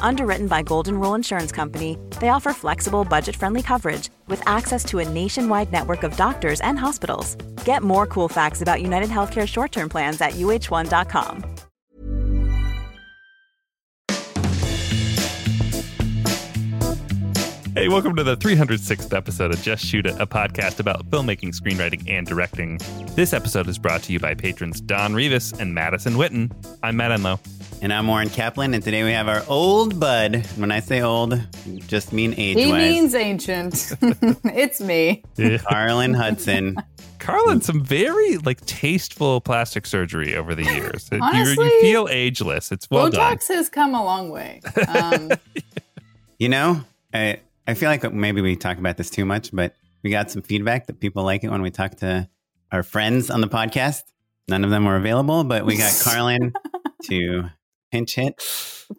Underwritten by Golden Rule Insurance Company, they offer flexible, budget-friendly coverage with access to a nationwide network of doctors and hospitals. Get more cool facts about United Healthcare short-term plans at uh1.com. Hey, welcome to the 306th episode of Just Shoot It, a podcast about filmmaking, screenwriting, and directing. This episode is brought to you by patrons Don Rivas and Madison Witten. I'm Matt Enlow. And I'm Oren Kaplan, and today we have our old bud. When I say old, just mean age He means ancient. it's me. Carlin Hudson. Carlin, some very like tasteful plastic surgery over the years. You- Honestly, you feel ageless. It's well done. Botox has come a long way. Um, You know, I I feel like maybe we talk about this too much, but we got some feedback that people like it when we talk to our friends on the podcast. None of them were available, but we got Carlin to pinch hit.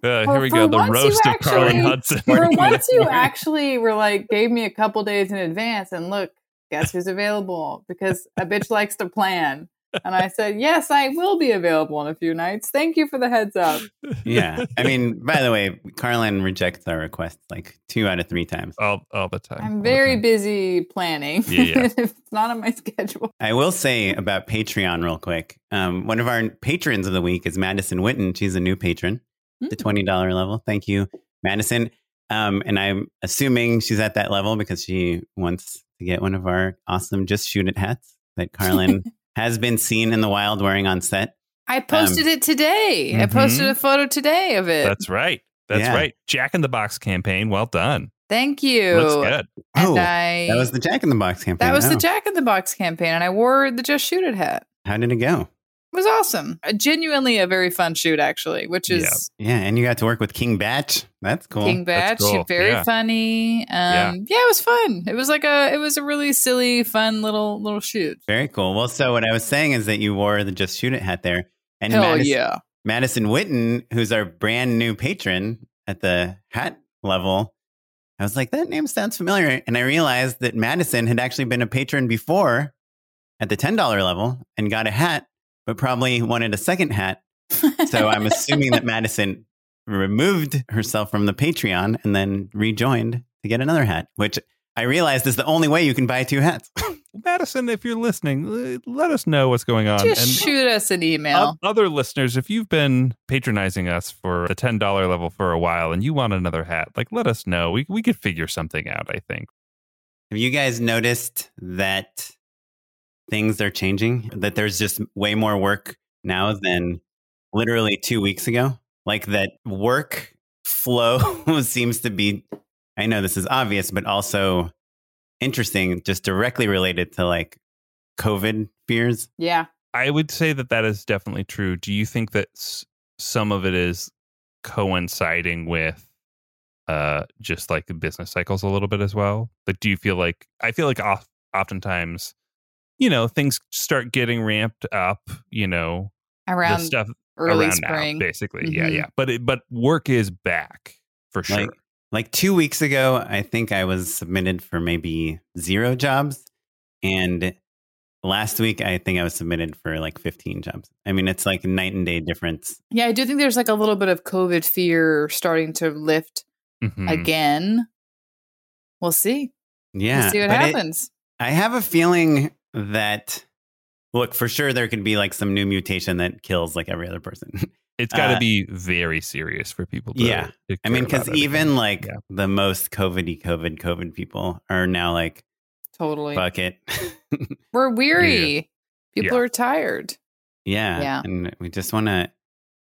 Uh, For- here we go. The roast of Carlin Hudson. for once, you actually were like, gave me a couple days in advance, and look, guess who's available? Because a bitch likes to plan. And I said, yes, I will be available in a few nights. Thank you for the heads up. Yeah. I mean, by the way, Carlin rejects our requests like two out of three times. all, all the time. I'm very time. busy planning. Yeah, yeah. if it's not on my schedule. I will say about Patreon real quick. Um, one of our patrons of the week is Madison Witten. She's a new patron, the twenty dollar level. Thank you, Madison. Um, and I'm assuming she's at that level because she wants to get one of our awesome "Just Shoot It" hats that Carlin has been seen in the wild wearing on set. I posted it today. I Mhm. posted a photo today of it. That's right. That's Yeah. right. Jack in the Box campaign. Well done. Thank you. Looks good. And oh, I that was the Jack in the Box campaign. that was the Oh, Jack in the Box campaign, and I wore the Just Shoot It hat. How did it go? It was awesome. Uh, Genuinely a very fun shoot, actually, which is Yeah, and you got to work with King Bach. That's cool. King Bach. Cool. Very Yeah. funny. Um, yeah. it was fun. It was like a it was a really silly, fun little little shoot. Very cool. Well, so what I was saying is that you wore the Just Shoot It hat there, and Hell Madison, yeah. Madison Witten, who's our brand new patron at the hat level, I was like, that name sounds familiar. And I realized that Madison had actually been a patron before at the $10 level and got a hat, but probably wanted a second hat. So I'm assuming that Madison removed herself from the Patreon and then rejoined to get another hat, which I realized is the only way you can buy two hats. Madison, if you're listening, let us know what's going on. Just and shoot us an email. other listeners, if you've been patronizing us for the ten dollar level for a while and you want another hat, like let us know. We we could figure something out. I think. Have you guys noticed that things are changing? That there's just way more work now than literally two weeks ago? Like that work flow seems to be, I know this is obvious, but also interesting, just directly related to like COVID fears. yeah. I would say that that is definitely true. Do you think that s- some of it is coinciding with uh just like the business cycles a little bit as well? Like do you feel like I feel like oft, oftentimes you know things start getting ramped up, you know, the Around stuff early around spring. now basically. Yeah, Mhm. yeah. But it, but work is back for sure. Like, like two weeks ago, I think I was submitted for maybe zero jobs. And last week, I think I was submitted for like 15 jobs. I mean, it's like night and day difference. Yeah, I do think there's like a little bit of COVID fear starting to lift Mhm. again. We'll see. Yeah. We'll see what but it- happens. I have a feeling that, look, for sure, there could be like some new mutation that kills like every other person. It's got to uh, be very serious for people to Yeah. to I mean, because about it even like Yeah. the most COVID COVID, COVID people are now like, Totally. fuck it. We're weary. People Yeah. are tired. Yeah. Yeah. And we just want to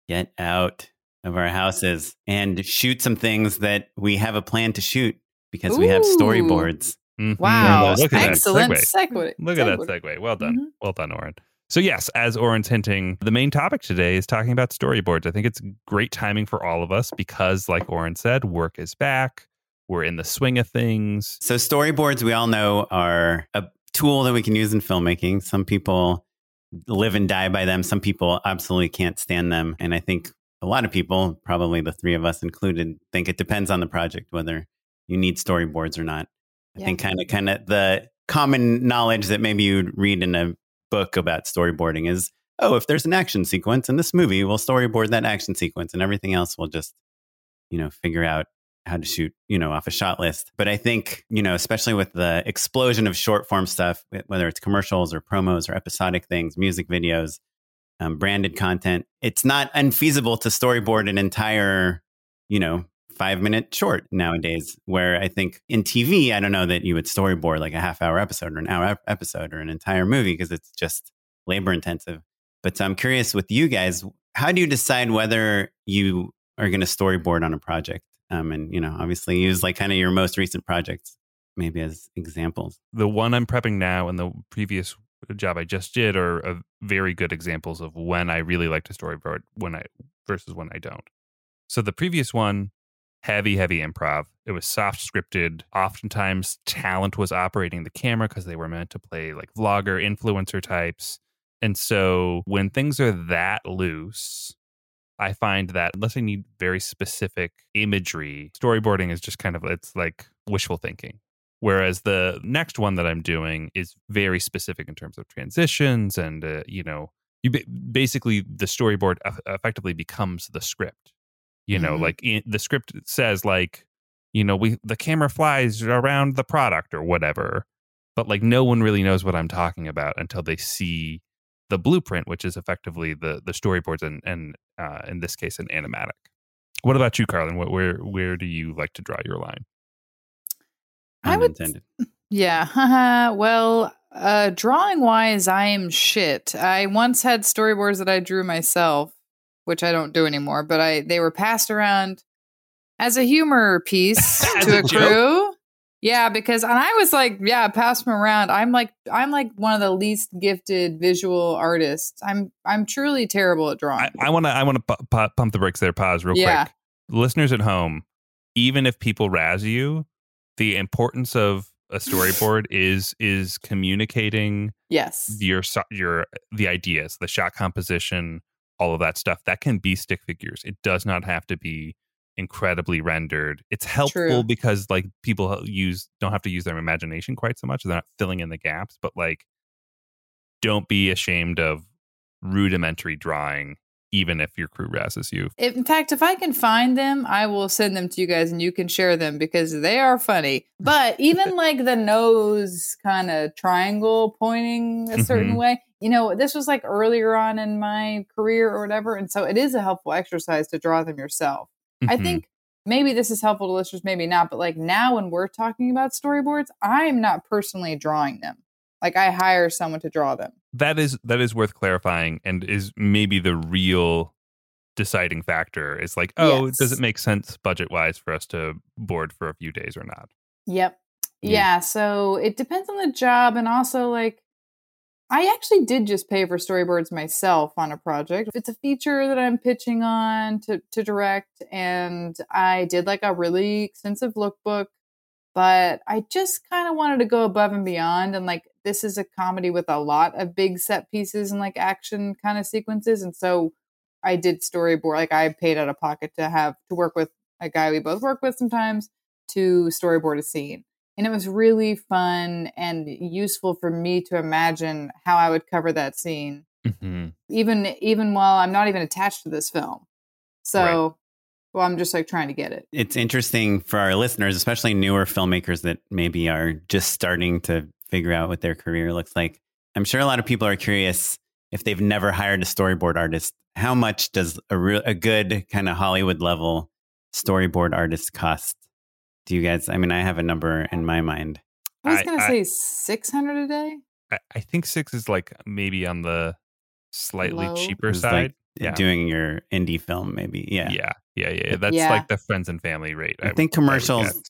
get out of our houses and shoot some things that we have a plan to shoot because we have storyboards. Mhm. Wow. Look at that Excellent segue. segue. Look at that segue. segue. Well done. Mhm. Well done, Oren. So, yes, as Oren's hinting, the main topic today is talking about storyboards. I think it's great timing for all of us because, like Oren said, work is back. We're in the swing of things. So, storyboards, we all know, are a tool that we can use in filmmaking. Some people live and die by them, some people absolutely can't stand them. And I think a lot of people, probably the three of us included, think it depends on the project whether you need storyboards or not. I Yeah. think kind of kind of the common knowledge that maybe you'd read in a book about storyboarding is oh, if there's an action sequence in this movie, we'll storyboard that action sequence and everything else we'll just, you know, figure out how to shoot, you know, off a shot list. But I think, you know, especially with the explosion of short form stuff, whether it's commercials or promos or episodic things, music videos, um, branded content, it's not unfeasible to storyboard an entire, you know, five minute short nowadays. Where I think in TV, I don't know that you would storyboard like a half hour episode or an hour episode or an entire movie because it's just labor intensive. But I'm curious with you guys, how do you decide whether you are going to storyboard on a project? Um, and, you know, obviously use like kind of your most recent projects maybe as examples. The one I'm prepping now and the previous job I just did are uh, very good examples of when I really like to storyboard when I versus when I don't. So the previous one, heavy, heavy improv. It was soft scripted. Oftentimes, talent was operating the camera because they were meant to play like vlogger, influencer types. And so when things are that loose, I find that unless I need very specific imagery, storyboarding is just kind of it's like wishful thinking. Whereas the next one that I'm doing is very specific in terms of transitions and uh, you know, you ba- basically the storyboard effectively becomes the script. You know, Mhm. like in, the script says like, you know, we the camera flies around the product or whatever, but like no one really knows what I'm talking about until they see the blueprint, which is effectively the the storyboards and and uh, in this case an animatic. What about you, Carlin? What, where where do you like to draw your line? I would- Unintended. Yeah. well, uh, drawing wise, I am shit. I once had storyboards that I drew myself, which I don't do anymore, but I they were passed around as a humor piece to a a, crew. Yeah, because and I was like, yeah, pass them around. I'm like I'm like one of the least gifted visual artists. I'm I'm truly terrible at drawing. I want to I want to pu- pu- pump the brakes there. Pause real Yeah. quick. Listeners at home, even if people razz you, the importance of a storyboard is is communicating yes. your so- your the ideas, the shot composition, all of that stuff. That can be stick figures. It does not have to be incredibly rendered. It's helpful True. because like people use don't have to use their imagination quite so much. They're not filling in the gaps, but like don't be ashamed of rudimentary drawing even if your crew razzes you. In fact, if I can find them, I will send them to you guys and you can share them because they are funny. But even like the nose kind of triangle pointing a certain Mhm. way, you know, this was like earlier on in my career or whatever. And so it is a helpful exercise to draw them yourself. I Mhm. think maybe this is helpful to listeners, maybe not. But like now when we're talking about storyboards, I'm not personally drawing them. Like I hire someone to draw them. that is that is worth clarifying and is maybe the real deciding factor is like oh Yes. does it make sense budget wise for us to board for a few days or not Yep. Yeah. Yeah. So it depends on the job. And also, like, I actually did just pay for storyboards myself on a project. It's a feature that I'm pitching on to, to direct. And I did like a really extensive lookbook, but I just kind of wanted to go above and beyond. And like, this is a comedy with a lot of big set pieces and like action kind of sequences. And so I did storyboard, like, I paid out of pocket to have to work with a guy we both work with sometimes to storyboard a scene. And it was really fun and useful for me to imagine how I would cover that scene, mm-hmm. even even while I'm not even attached to this film. So, well, I'm just like trying to get it. It's interesting for our listeners, especially newer filmmakers that maybe are just starting to figure out what their career looks like. I'm sure a lot of people are curious if they've never hired a storyboard artist, how much does a real a good kind of Hollywood level storyboard artist cost? Do you guys? I mean, I have a number in my mind. I was gonna I- say 600 a day. I, I think six is like maybe on the slightly Low. cheaper side. like yeah. doing your indie film, maybe. Yeah. yeah, yeah, yeah, yeah. That's Yeah. like the friends and family rate. I, would- think would commercials, guess.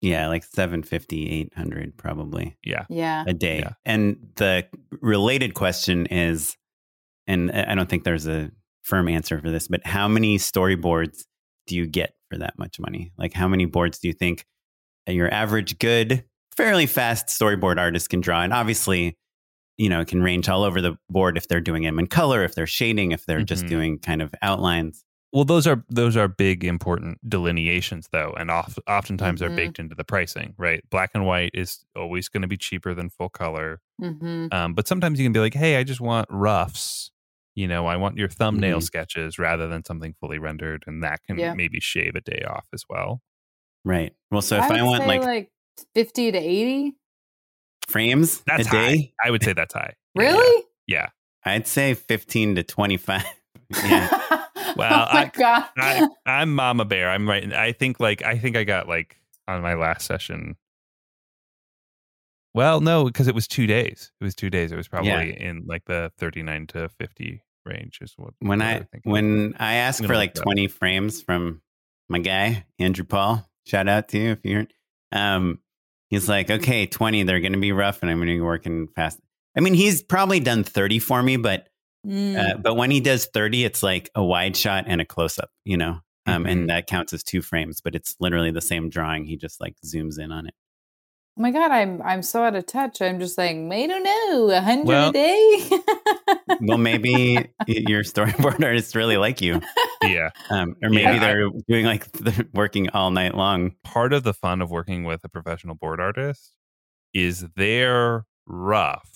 yeah, like 750, 800 probably Yeah, Yeah. a day. Yeah. And the related question is, and I don't think there's a firm answer for this, but how many storyboards do you get for that much money? Like, how many boards do you think your average good, fairly fast storyboard artist can draw? And obviously, you know, it can range all over the board if they're doing them in color, if they're shading, if they're just Mhm. doing kind of outlines. Well, those are those are big important delineations, though, and oft, oftentimes Mhm. are baked into the pricing. Right, black and white is always going to be cheaper than full color. hmm Um, but sometimes you can be like, "Hey, I just want roughs." You know, I want your thumbnail Mhm. sketches rather than something fully rendered, and that can Yeah. maybe shave a day off as well. Right. Well, so if I I, want say like, fifty to eighty. frames That's a high. day, I would say that's high. Really? Yeah. I'd say 15 to 25. yeah. Well, oh my I- god. I, I'm Mama Bear. I'm right. I think like I think I got like on my last session. Well, no, because it was two days. It was two days. It was probably Yeah. in like the 39 to 50 range. Is what when what I when I asked for gonna like look it up. 20 frames from my guy Andrew Paul, shout out to you if you're. Um, he's like, okay, 20. They're going to be rough, and I'm going to be working fast. I mean, he's probably done 30 for me, but Mm. uh, but when he does 30, it's like a wide shot and a close up, you know, um, Mhm. and that counts as two frames, but it's literally the same drawing. He just like zooms in on it. Oh my god, I'm I'm so out of touch. I'm just like, I don't know, a hundred Well- a day. Well, maybe your storyboard artists really like you, yeah, um, or maybe Yeah, they're doing like they're working all night long. part of the fun of working with a professional board artist is their rough,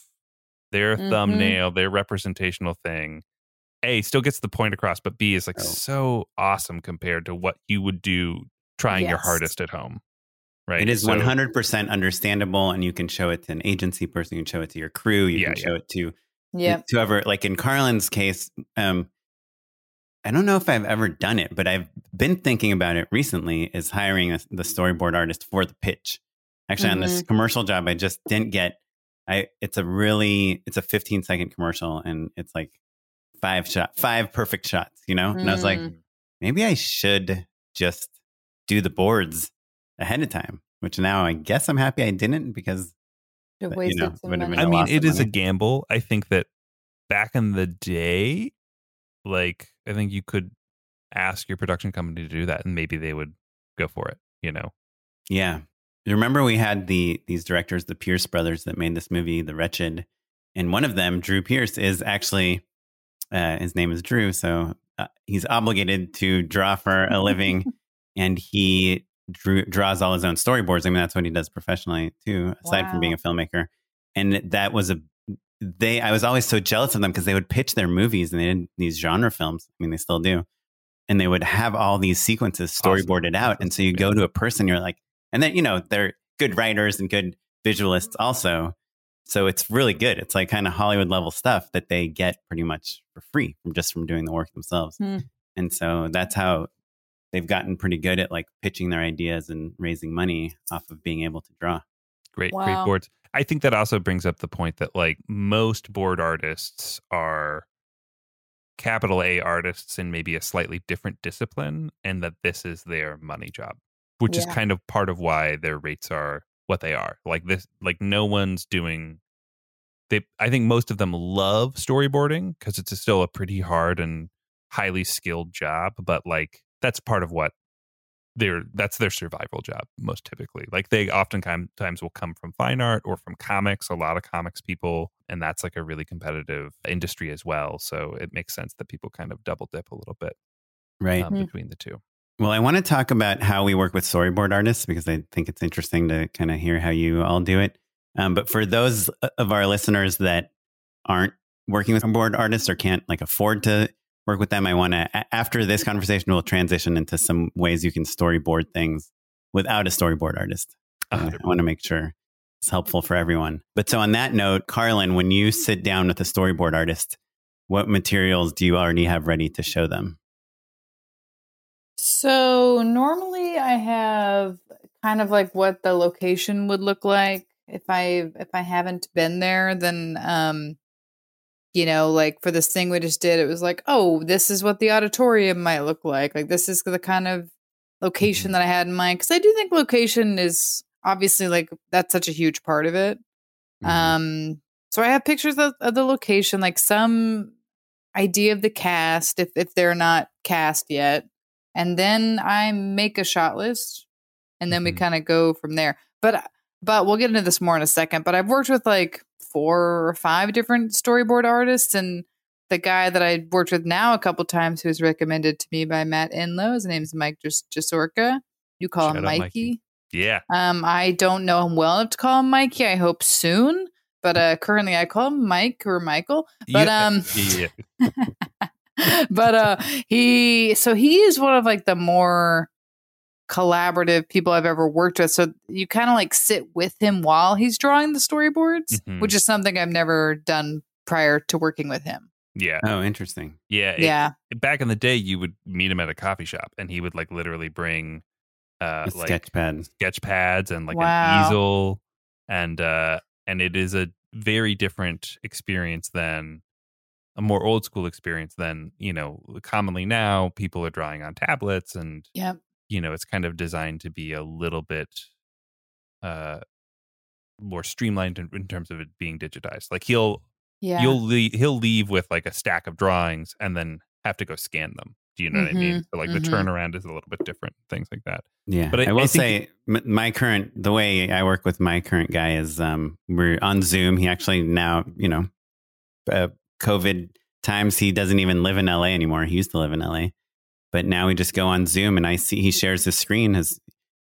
their Mhm. thumbnail, their representational thing. A still gets the point across, but B is like Oh. so awesome compared to what you would do trying your hardest at home. Right. It is So- 100% understandable, and you can show it to an agency person. You can show it to your crew. You Yeah, can show it to yep. to whoever. Like in Carlin's case, um, I don't know if I've ever done it, but I've been thinking about it recently. Is hiring a, the storyboard artist for the pitch. Actually, on this commercial job, I just didn't get. I it's a really it's a 15 second commercial, and it's like five shot, five perfect shots. You know, and I was like, Mm. maybe I should just do the boards ahead of time. Which now I guess I'm happy I didn't because You but, you know, some would have money. been mean, loss it a gamble. I think that back in the day, like I think you could ask your production company to do that, and maybe they would go for it. You know, Yeah. You remember we had the these directors, the Pierce brothers that made this movie, The Wretched, and one of them, Drew Pierce, is actually uh, his name is Drew, so uh, he's obligated to draw for a living, and he drew, draws all his own storyboards. I mean, that's what he does professionally too, aside from being a filmmaker. And that was a they. I was always so jealous of them because they would pitch their movies and they did these genre films. I mean, they still do, and they would have all these sequences Awesome. storyboarded out. And so you go to a person, you're like, and then you know they're good writers and good visualists also. So it's really good. It's like kind of Hollywood level stuff that they get pretty much for free from just from doing the work themselves. Hmm. And so that's how they've gotten pretty good at like pitching their ideas and raising money off of being able to draw. great, great boards. I think that also brings up the point that like most board artists are capital A artists in maybe a slightly different discipline, and that this is their money job, which is kind of part of why their rates are what they are. Like this, like no one's doing. They, I think most of them love storyboarding because it's still a pretty hard and highly skilled job, but like that's part of what their that's their survival job most typically. Like they oftentimes will come from fine art or from comics. A lot of comics people, and that's like a really competitive industry as well. So it makes sense that people kind of double dip a little bit Right. um, Mhm. between the two. Well, I want to talk about how we work with storyboard artists because I think it's interesting to kind of hear how you all do it. Um, but for those of our listeners that aren't working with board artists or can't like afford to work with them, I want to, after this conversation, we'll transition into some ways you can storyboard things without a storyboard artist. Uh, I want to make sure it's helpful for everyone. But so on that note, Carlin, when you sit down with a storyboard artist, what materials do you already have ready to show them? So normally I have kind of like what the location would look like if I if I haven't been there then um you know, like for this thing we just did, it was like, oh, this is what the auditorium might look like. Like this is the kind of location Mhm. that I had in mind because I do think location is obviously like that's such a huge part of it. Mhm. Um, so I have pictures of, of the location, like some idea of the cast if if they're not cast yet, and then I make a shot list, and then we Mhm. kind of go from there. But but we'll get into this more in a second. But I've worked with like four or five different storyboard artists, and the guy that I worked with now a couple times, who was recommended to me by Matt Enlow, his name's Mike Jas- Jasorka. You call Shout him Mikey. Mikey. Yeah. Um, I don't know him well enough to call him Mikey. I hope soon. But uh, currently, I call him Mike or Michael. But Yeah. um, yeah. but uh, he so he is one of like the more collaborative people I've ever worked with. So you kind of like sit with him while he's drawing the storyboards, Mhm. which is something I've never done prior to working with him. Yeah. oh, interesting. Yeah. it- yeah, back in the day, you would meet him at a coffee shop, and he would like literally bring uh A like sketch pad. sketch pads and like Wow. an easel, and uh and it is a very different experience than a more old school experience than you know commonly now people are drawing on tablets and Yep. You know it's kind of designed to be a little bit uh more streamlined in, in terms of it being digitized like he'll yeah. you'll leave, he'll leave with like a stack of drawings and then have to go scan them. Do you know what I mean? Mhm, So like the mhm. turnaround is a little bit different, things like that. Yeah, But I- I, will I think- say m- my current the way I work with my current guy is um we're on Zoom. He actually now you know, uh, COVID times he doesn't even live in LA anymore. He used to live in LA, but now we just go on Zoom and I see he shares his screen. His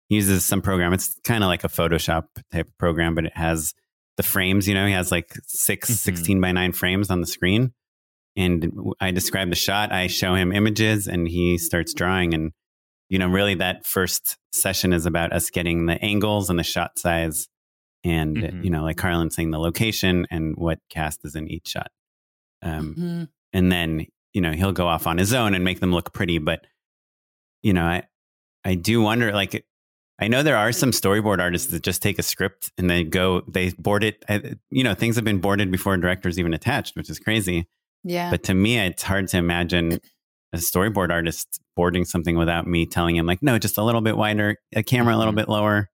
he uses some program. It's kind of like a Photoshop type of program, but it has the frames. You know, he has like 6 Mhm. 16 by nine frames on the screen. And I describe the shot. I show him images, and he starts drawing. And you know, really that first session is about us getting the angles and the shot size and, Mhm. you know, like Carlin saying the location and what cast is in each shot. Um, Mhm. and then, you know, he'll go off on his own and make them look pretty. But, you know, I, I do wonder, like, I know there are some storyboard artists that just take a script and they go, they board it. I, you know, things have been boarded before directors even attached, which is crazy. Yeah. But to me, it's hard to imagine a storyboard artist boarding something without me telling him, like, no, just a little bit wider, a camera a little Mhm. bit lower.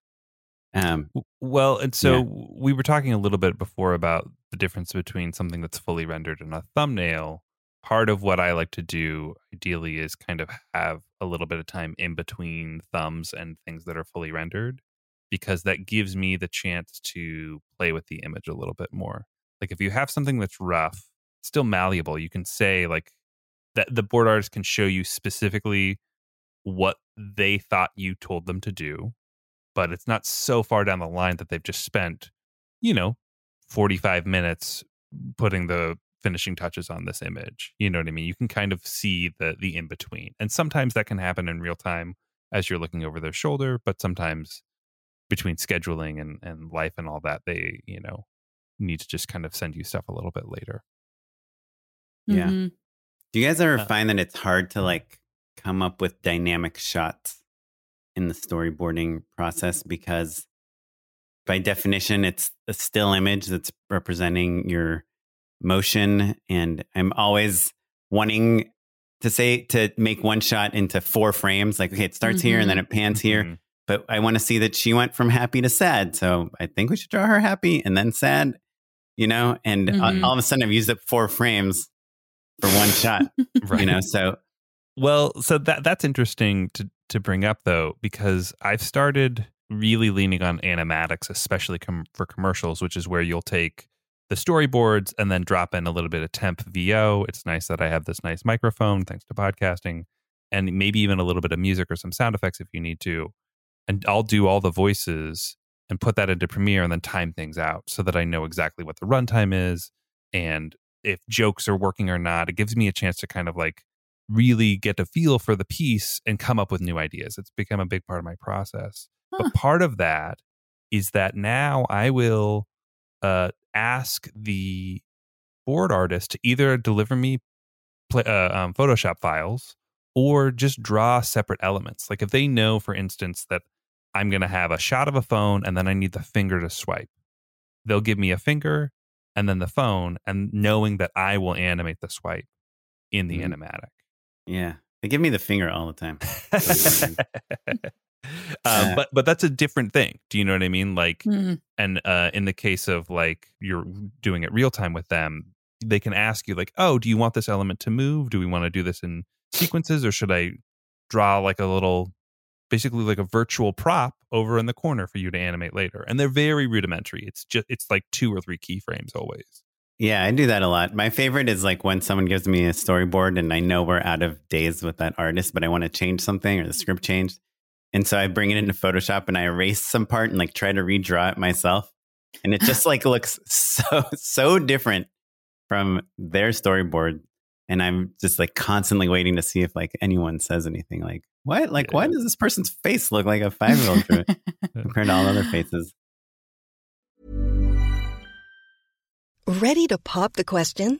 Um, Well, and so Yeah. we were talking a little bit before about the difference between something that's fully rendered and a thumbnail. Part of what I like to do ideally is kind of have a little bit of time in between thumbs and things that are fully rendered because that gives me the chance to play with the image a little bit more. Like if you have something that's rough, still malleable, you can say like that the board artist can show you specifically what they thought you told them to do but it's not so far down the line that they've just spent, you know, 45 minutes putting the finishing touches on this image. You know what I mean? You can kind of see the the in between. And sometimes that can happen in real time as you're looking over their shoulder, but sometimes between scheduling and and life and all that, they, you know, need to just kind of send you stuff a little bit later. Yeah. Mhm. do you guys ever Uh, find that it's hard to like come up with dynamic shots in the storyboarding process because by definition it's a still image that's representing your motion and i'm always wanting to say to make one shot into four frames like okay it starts here and then it pans here Mhm. but i want to see that she went from happy to sad so i think we should draw her happy and then sad you know and Mhm. all, all of a sudden i've used up four frames for one shot Right. you know so Well, so that that's interesting to to bring up though because I've started really leaning on animatics, especially com- for commercials, which is where you'll take the storyboards and then drop in a little bit of temp VO. It's nice that I have this nice microphone thanks to podcasting, and maybe even a little bit of music or some sound effects if you need to. And I'll do all the voices and put that into Premiere and then time things out so that I know exactly what the runtime is and if jokes are working or not. It gives me a chance to kind of like really get a feel for the piece and come up with new ideas. It's become a big part of my process. Huh. But part of that is that now I will uh, ask the board artist to either deliver me play, uh, um, Photoshop files or just draw separate elements. Like if they know, for instance, that I'm going to have a shot of a phone and then I need the finger to swipe, they'll give me a finger and then the phone, and knowing that I will animate the swipe in the Mhm. animatic. Yeah. They give me the finger all the time. um, but but that's a different thing. Do you know what I mean? Like, Mm. and uh, in the case of like you're doing it real time with them, they can ask you like, "Oh, do you want this element to move? Do we want to do this in sequences, or should I draw like a little, basically like a virtual prop over in the corner for you to animate later?" And they're very rudimentary. It's just it's like two or three keyframes always. Yeah, I do that a lot. My favorite is like when someone gives me a storyboard and I know we're out of days with that artist, but I want to change something or the script changed. And so I bring it into Photoshop and I erase some part and like try to redraw it myself. And it just like looks so, so different from their storyboard. And I'm just like constantly waiting to see if like anyone says anything like, what? Like, why does this person's face look like a five year old compared to all other faces? Ready to pop the question?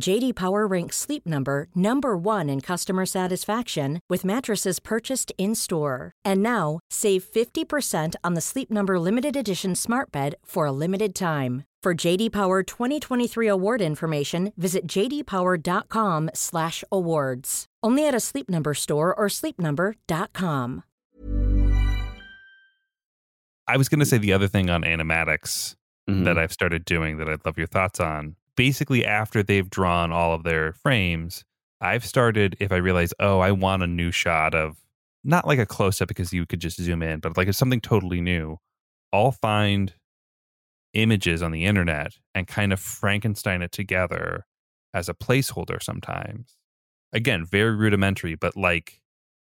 JD Power ranks Sleep Number number 1 in customer satisfaction with mattresses purchased in-store. And now, save 50% on the Sleep Number limited edition Smart Bed for a limited time. For JD Power 2023 award information, visit jdpower.com/awards. Only at a Sleep Number store or sleepnumber.com. I was going to say the other thing on animatics Mhm. that I've started doing that I'd love your thoughts on. Basically, after they've drawn all of their frames, I've started, if I realize, oh, I want a new shot of not like a close up because you could just zoom in, but like it's something totally new, I'll find images on the internet and kind of Frankenstein it together as a placeholder sometimes. Again, very rudimentary, but like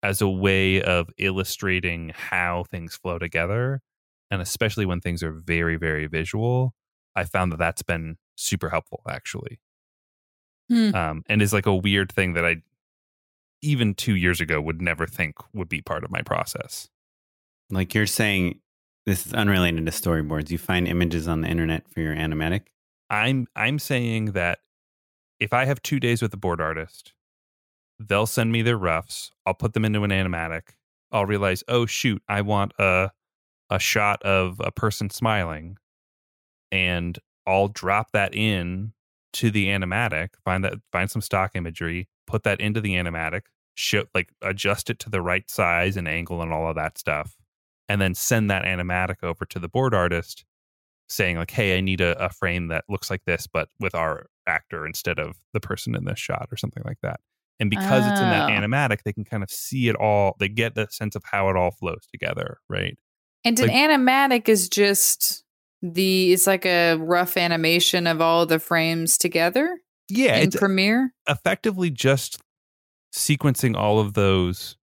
as a way of illustrating how things flow together. And especially when things are very, very visual, I found that that's been super helpful actually. Hmm. Um, and is like a weird thing that I, even two years ago, would never think would be part of my process. Like you're saying, this is unrelated to storyboards. You find images on the internet for your animatic. I'm I'm saying that if I have two days with a board artist, they'll send me their roughs. I'll put them into an animatic. I'll realize, oh shoot, I want a a shot of a person smiling, and I'll drop that in to the animatic. Find that find some stock imagery, put that into the animatic, show like adjust it to the right size and angle and all of that stuff, and then send that animatic over to the board artist saying like hey i need a, a frame that looks like this but with our actor instead of the person in this shot or something like that and because it's in that Oh. animatic they can kind of see it all they get the sense of how it all flows together right And an animatic is just the it's like a rough animation of all the frames together yeah in it's Premiere. effectively just sequencing all of those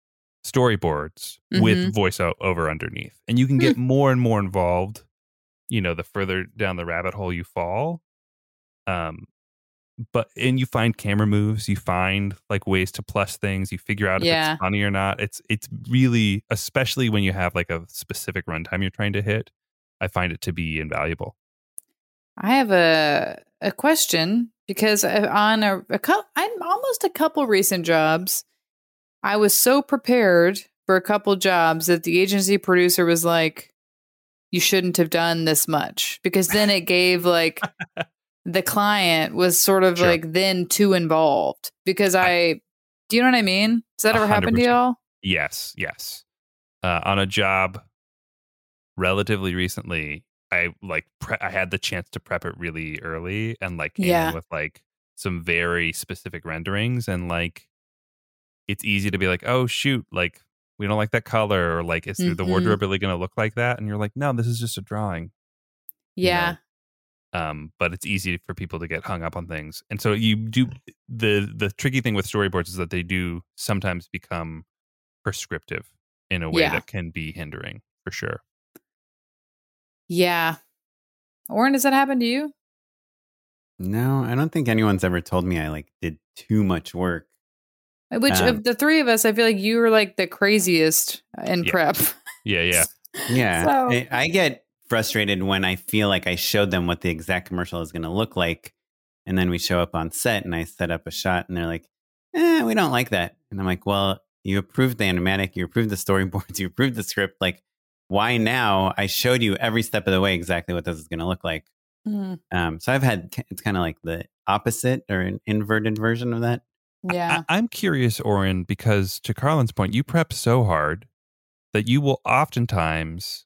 storyboards with Mhm. voiceover underneath and you can get more and more involved you know, the further down the rabbit hole you fall. Um, but and you find camera moves, you find like ways to plus things, you figure out if Yeah. it's funny or not. It's it's really, especially when you have like a specific runtime you're trying to hit. I find it to be invaluable. I have a a question because on a, a couple, I'm almost a couple recent jobs. I was so prepared for a couple jobs that the agency producer was like, "You shouldn't have done this much," because then it gave like the client was sort of Sure. like then too involved. Because I, do you know what I mean? Does that ever happen to y'all? Yes, yes. Uh, on a job relatively recently, I like pre- I had the chance to prep it really early and like came Yeah. in with like some very specific renderings and like it's easy to be like, oh shoot, like we don't like that color or like is the Mhm. wardrobe really going to look like that? And you're like, no, this is just a drawing. you know? Yeah. um, but it's easy for people to get hung up on things. And so you do the the tricky thing with storyboards is that they do sometimes become prescriptive in a way Yeah. that can be hindering for sure. Yeah. Oren, does that happen to you? No, I don't think anyone's ever told me I like did too much work. Which Um, of the three of us, I feel like you were like the craziest in Yeah. prep. Yeah, yeah. Yeah. So- I, I get frustrated when I feel like I showed them what the exact commercial is going to look like. And then we show up on set and I set up a shot and they're like, eh, we don't like that. And I'm like, well, you approved the animatic, you approved the storyboards, you approved the script. Like, why now? I showed you every step of the way exactly what this is going to look like. Mm, Um, so I've had, it's kind of like the opposite or an inverted version of that. yeah. I, I'm curious, Oren, because to Carlin's point, you prep so hard that you will oftentimes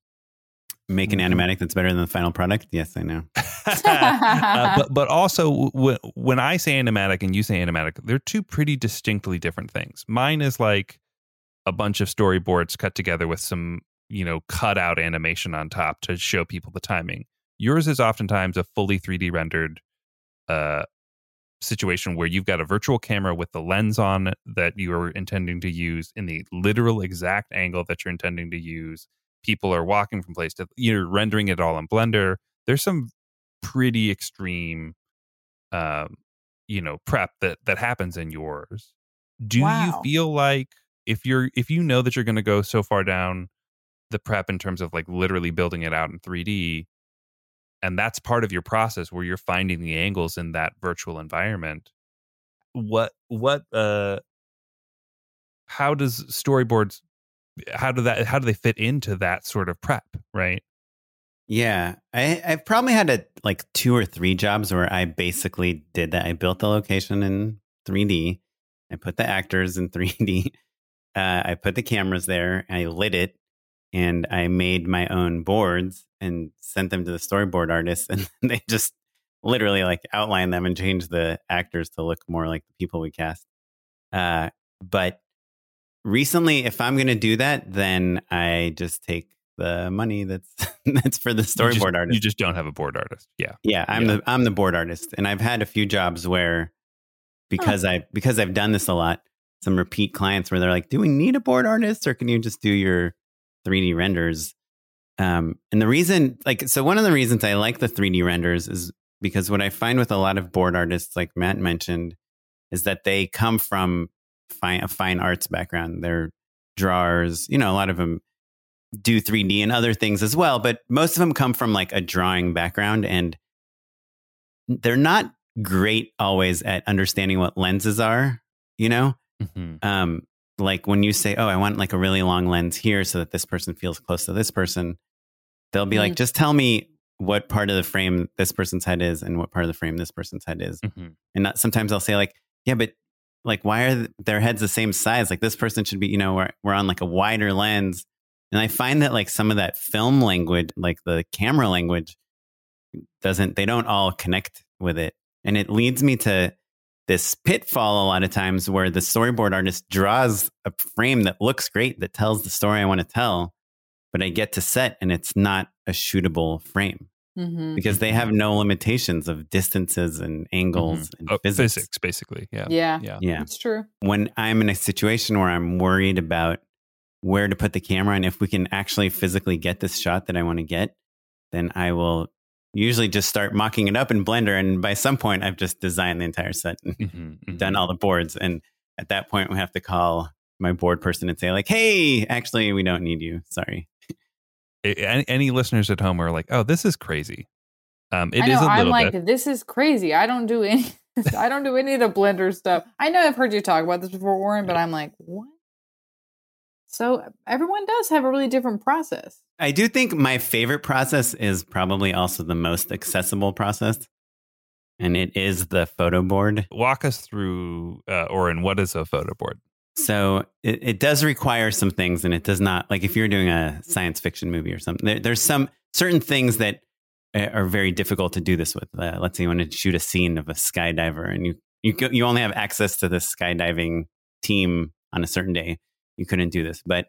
Make an Mhm. animatic that's better than the final product. Yes, I know. uh, but but also w- when I say animatic and you say animatic, they're two pretty distinctly different things. Mine is like a bunch of storyboards cut together with some you know cut out animation on top to show people the timing. Yours is oftentimes a fully 3D rendered uh, situation where you've got a virtual camera with the lens on that you are intending to use in the literal exact angle that you're intending to use. People are walking from place to you're rendering it all in Blender. There's some pretty extreme um you know prep that that happens in yours do Wow. you feel like if you're if you know that you're going to go so far down the prep in terms of like literally building it out in 3D and that's part of your process where you're finding the angles in that virtual environment what what uh how does storyboards how do that how do they fit into that sort of prep right Yeah, I, I've probably had a, like two or three jobs where I basically did that. I built the location in 3D. I put the actors in 3D. Uh, I put the cameras there. I lit it, and I made my own boards and sent them to the storyboard artists, and they just literally like outline them and change the actors to look more like the people we cast. Uh, but recently, if I'm going to do that, then I just take the money that's that's for the You just- storyboard artist. you just don't have a board artist yeah Yeah, I'm Yeah. the I'm the board artist, and I've had a few jobs where because I because I've done this a lot, some repeat clients where they're like, "Do we need a board artist, or can you just do your 3D renders?" Um, and the reason, like, so one of the reasons I like the 3D renders is because what I find with a lot of board artists, like Matt mentioned, is that they come from fine a fine arts background. They're drawers, you know, a lot of them do 3D and other things as well, but most of them come from like a drawing background and they're not great always at understanding what lenses are, you know? Mhm. Um, like when you say, Oh, I want like a really long lens here so that this person feels close to this person, they'll be like, Mm. just tell me what part of the frame this person's head is and what part of the frame this person's head is. Mhm. And not, sometimes I'll say like, yeah, but like, why are th- their heads the same size? Like this person should be, you know, we're, we're on like a wider lens. And I find that like some of that film language, like the camera language doesn't, they don't all connect with it. And it leads me to this pitfall a lot of times where the storyboard artist draws a frame that looks great, that tells the story I want to tell, but I get to set and it's not a shootable frame Mhm. because they have no limitations of distances and angles and Oh, physics. physics basically yeah Yeah. yeah Yeah. It's true. When I'm in a situation where I'm worried about where to put the camera and if we can actually physically get this shot that I want to get, then I will usually just start mocking it up in Blender. And by some point, I've just designed the entire set and Mm-hmm, done all the boards. And at that point, we have to call my board person and say, like, hey, actually, we don't need you. Sorry. any, any listeners at home are like, "Oh, this is crazy." Um, it I is know, a I'm like, bit. this is crazy. I don't do any. I don't do any of the Blender stuff. I know I've heard you talk about this before, Oren, but I'm like, what? So everyone does have a really different process. I do think my favorite process is probably also the most accessible process. And it is the photo board. Walk us through, uh, Oren. What is a photo board? So it, it does require some things, and it does not like if you're doing a science fiction movie or something. There, there's some certain things that uh, are very difficult to do this with. Uh, let's say you want to shoot a scene of a skydiver, and you you go- you only have access to the skydiving team on a certain day. You couldn't do this, but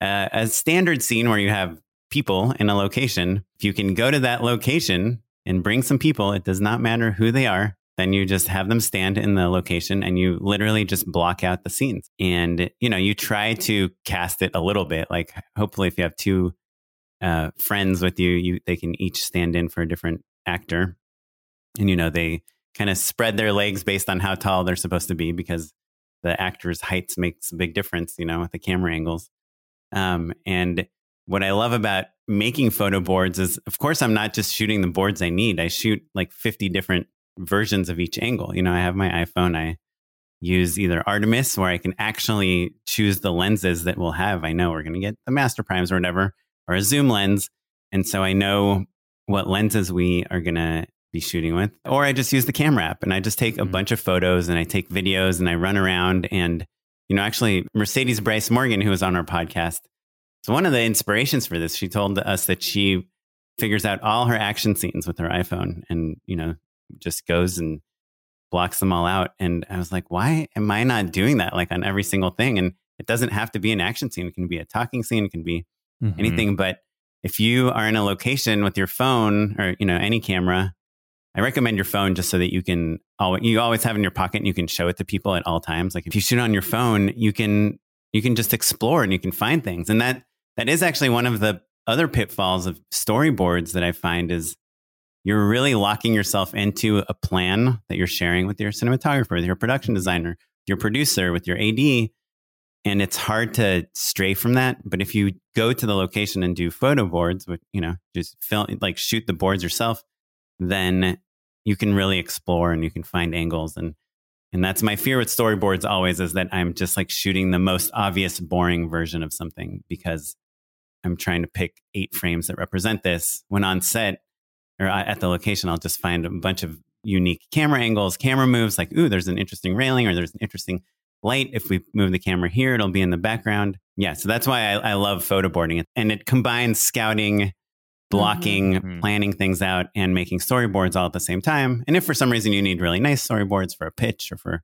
uh, a standard scene where you have people in a location, if you can go to that location and bring some people, it does not matter who they are. Then you just have them stand in the location and you literally just block out the scenes. And, you know, you try to cast it a little bit. Like, hopefully, if you have two uh, friends with you, you they can each stand in for a different actor. And, you know, they kind of spread their legs based on how tall they're supposed to be because the actor's heights makes a big difference, you know, with the camera angles. Um, and what I love about making photo boards is, of course, I'm not just shooting the boards I need. I shoot like 50 different versions of each angle. You know, I have my iPhone. I use either Artemis, where I can actually choose the lenses that we'll have. I know we're going to get the master primes or whatever, or a zoom lens. And so I know what lenses we are going to be shooting with. Or I just use the camera app and I just take a bunch of photos and I take videos and I run around. And, you know, actually, Mercedes Bryce Morgan, who was on our podcast, so one of the inspirations for this, she told us that she figures out all her action scenes with her iPhone and, you know, just goes and blocks them all out. And I was like, why am I not doing that like on every single thing? And it doesn't have to be an action scene. It can be a talking scene. It can be Mhm. anything. But if you are in a location with your phone or, you know, any camera, I recommend your phone just so that you can always, you always have in your pocket and you can show it to people at all times. Like if you shoot on your phone, you can, you can just explore and you can find things. And that, that is actually one of the other pitfalls of storyboards that I find is you're really locking yourself into a plan that you're sharing with your cinematographer, with your production designer, your producer, with your AD. And it's hard to stray from that. But if you go to the location and do photo boards, with, you know, just film, like shoot the boards yourself, then you can really explore and you can find angles. And, and that's my fear with storyboards always is that I'm just like shooting the most obvious, boring version of something because I'm trying to pick eight frames that represent this. When on set or at the location, I'll just find a bunch of unique camera angles, camera moves like, ooh, there's an interesting railing or there's an interesting light. If we move the camera here, it'll be in the background. Yeah. So that's why I, I love photoboarding. And it combines scouting, blocking, Mhm. planning things out, and making storyboards all at the same time. And if for some reason you need really nice storyboards for a pitch or for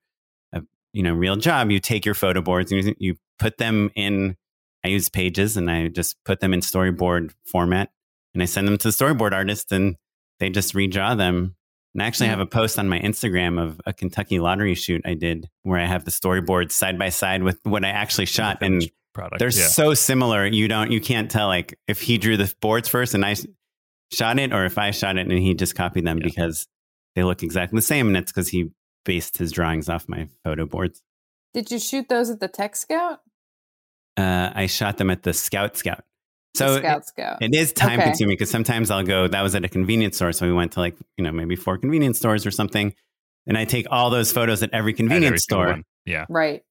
a you know real job, you take your photo boards and you, you put them in. I use pages and I just put them in storyboard format and I send them to the storyboard artist and they just redraw them. And I actually have a post on my Instagram of a Kentucky lottery shoot I did where I have the storyboard side by side with what I actually shot. And product. they're yeah. so similar. You don't, you can't tell like if he drew the boards first and I shot it, or if I shot it and he just copied them Yeah. because they look exactly the same. And it's because he based his drawings off my photo boards. Did you shoot those at the Tech Scout? Uh, I shot them at the Scout Scout. So The Scout Scout. it is time Okay. consuming because sometimes I'll go, that was at a convenience store. So we went to like, you know, maybe four convenience stores or something. And I take all those photos at every At convenience every store. one. Yeah. right.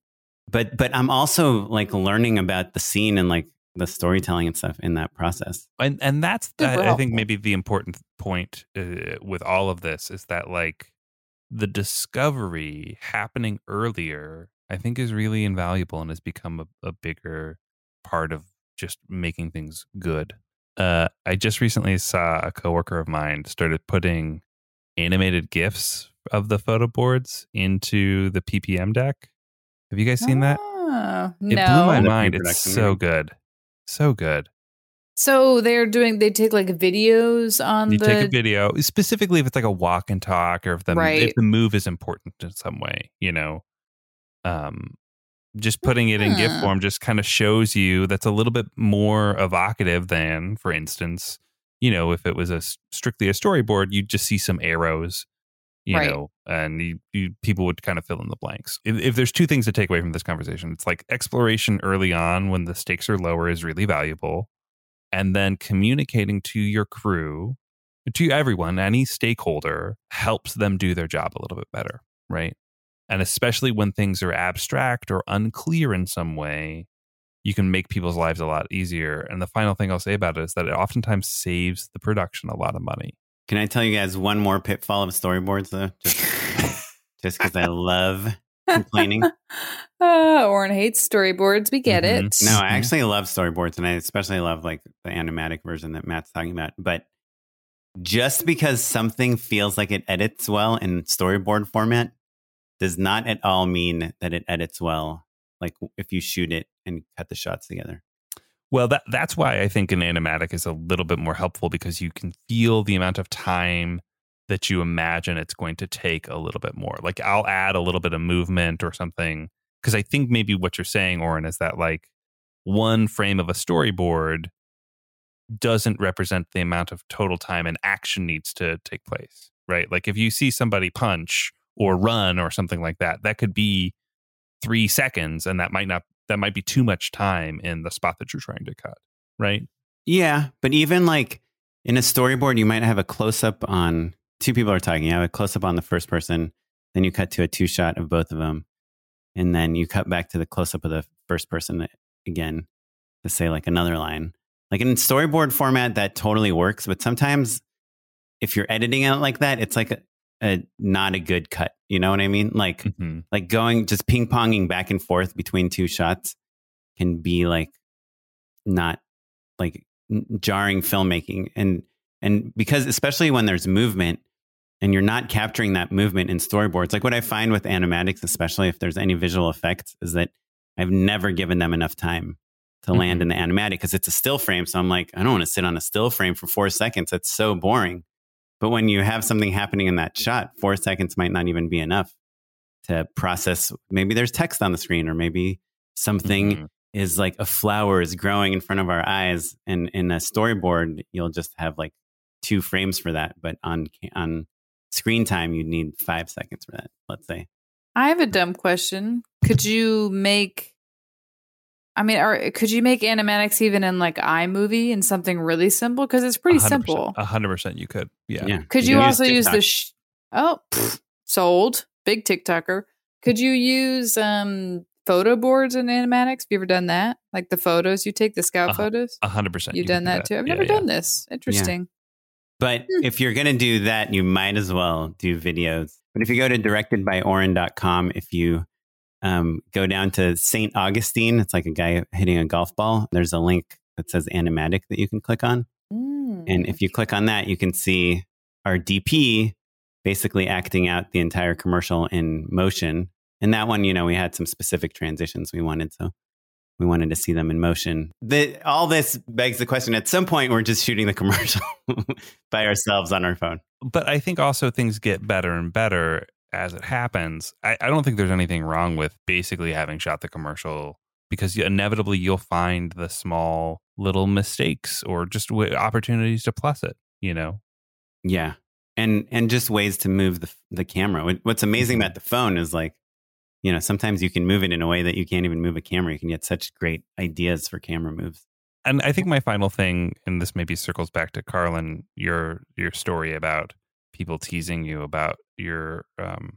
But but I'm also like learning about the scene and like the storytelling and stuff in that process. and and that's Super I, I think maybe the important point uh, with all of this is that like the discovery happening earlier i think is really invaluable and has become a, a bigger part of just making things good. Uh, i just recently saw a coworker of mine started putting animated gifs of the photo boards into the ppm deck have you guys seen that Oh, it no. blew my mind it's so good so good So they're doing. They take like videos on you the. take a video specifically if it's like a walk and talk or if the Right. if the move is important in some way you know um just putting it in gift form just kind of shows you that's a little bit more evocative than for instance you know, if it was a strictly a storyboard, you'd just see some arrows, you Right. know, and you, you, people would kind of fill in the blanks. If, if there's two things to take away from this conversation, it's like exploration early on when the stakes are lower is really valuable, and then communicating to your crew, to everyone, any stakeholder helps them do their job a little bit better, right? And especially when things are abstract or unclear in some way, you can make people's lives a lot easier. And the final thing I'll say about it is that it oftentimes saves the production a lot of money. Can I tell you guys one more pitfall of storyboards though? Just because I love complaining. Uh, Oren hates storyboards. We get Mhm. it. No, I actually love storyboards, and I especially love like the animatic version that Matt's talking about. But just because something feels like it edits well in storyboard format does not at all mean that it edits well. Like if you shoot it and cut the shots together. Well, that that's why I think an animatic is a little bit more helpful because you can feel the amount of time that you imagine it's going to take a little bit more. Like I'll add a little bit of movement or something because I think maybe what you're saying, Oren, is that like one frame of a storyboard doesn't represent the amount of total time and action needs to take place, right? Like if you see somebody punch or run or something like that, that could be three seconds, and that might not that might be too much time in the spot that you're trying to cut, right? Yeah, but even like in a storyboard, you might have a close up on two people are talking. You have a close up on the first person, then you cut to a two shot of both of them, and then you cut back to the close up of the first person again to say like another line. Like in storyboard format, that totally works. But sometimes if you're editing it like that, it's like a, a not a good cut. You know what I mean? Like Mhm. like going just ping ponging back and forth between two shots can be like not like jarring filmmaking. And and because especially when there's movement and you're not capturing that movement in storyboards like what i find with animatics especially if there's any visual effects is that i've never given them enough time to land in the animatic because it's a still frame. So i'm like i don't want to sit on a still frame for four seconds. That's so boring but when you have something happening in that shot four seconds might not even be enough to process maybe there's text on the screen or maybe something Mhm. is like a flower is growing in front of our eyes and in a storyboard you'll just have like two frames for that but on on screen time you'd need five seconds for that let's say I have a dumb question. Could you make? I mean, or could you make animatics even in like iMovie and something really simple? Because it's pretty 100%. simple. A hundred percent, you could. Yeah. yeah Could you can also use the sh- oh pff, sold big TikToker? Could you use um photo boards in animatics? Have you ever done that? Like the photos you take, the scout Uh-huh. photos. A hundred percent. You've done could do that too. I've Yeah, never yeah. done this. Interesting. But Hmm. if you're going to do that, you might as well do videos. But if you go to directedbyoren.com, if you um, go down to St. Augustine, it's like a guy hitting a golf ball. There's a link that says animatic that you can click on. Mm. And if you click on that, you can see our DP basically acting out the entire commercial in motion. And that one, you know, we had some specific transitions we wanted. So we wanted to see them in motion. The, all this begs the question at some point, we're just shooting the commercial by ourselves on our phone. But I think also things get better and better as it happens. I, I don't think there's anything wrong with basically having shot the commercial because you- inevitably you'll find the small little mistakes or just w- opportunities to plus it. You know. Yeah. And, and just ways to move the, the camera. What's amazing Mhm. about the phone is like, you know, sometimes you can move it in a way that you can't even move a camera. You can get such great ideas for camera moves. and I think my final thing, and this maybe circles back to Carlin, your your story about people teasing you about your um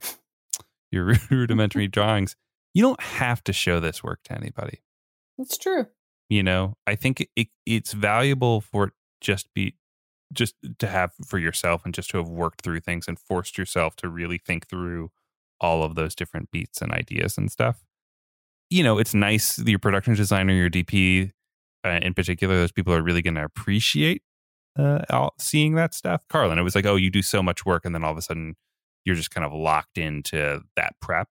your rudimentary drawings. You don't have to show this work to anybody. it's true. You know, I think it, it's valuable for it just be just to have for yourself and just to have worked through things and forced yourself to really think through all of those different beats and ideas and stuff. You know, it's nice your production designer, your DP, uh, in particular, those people are really going to appreciate uh, all, seeing that stuff. Carlin, it was like, oh, you do so much work, and then all of a sudden, you're just kind of locked into that prep.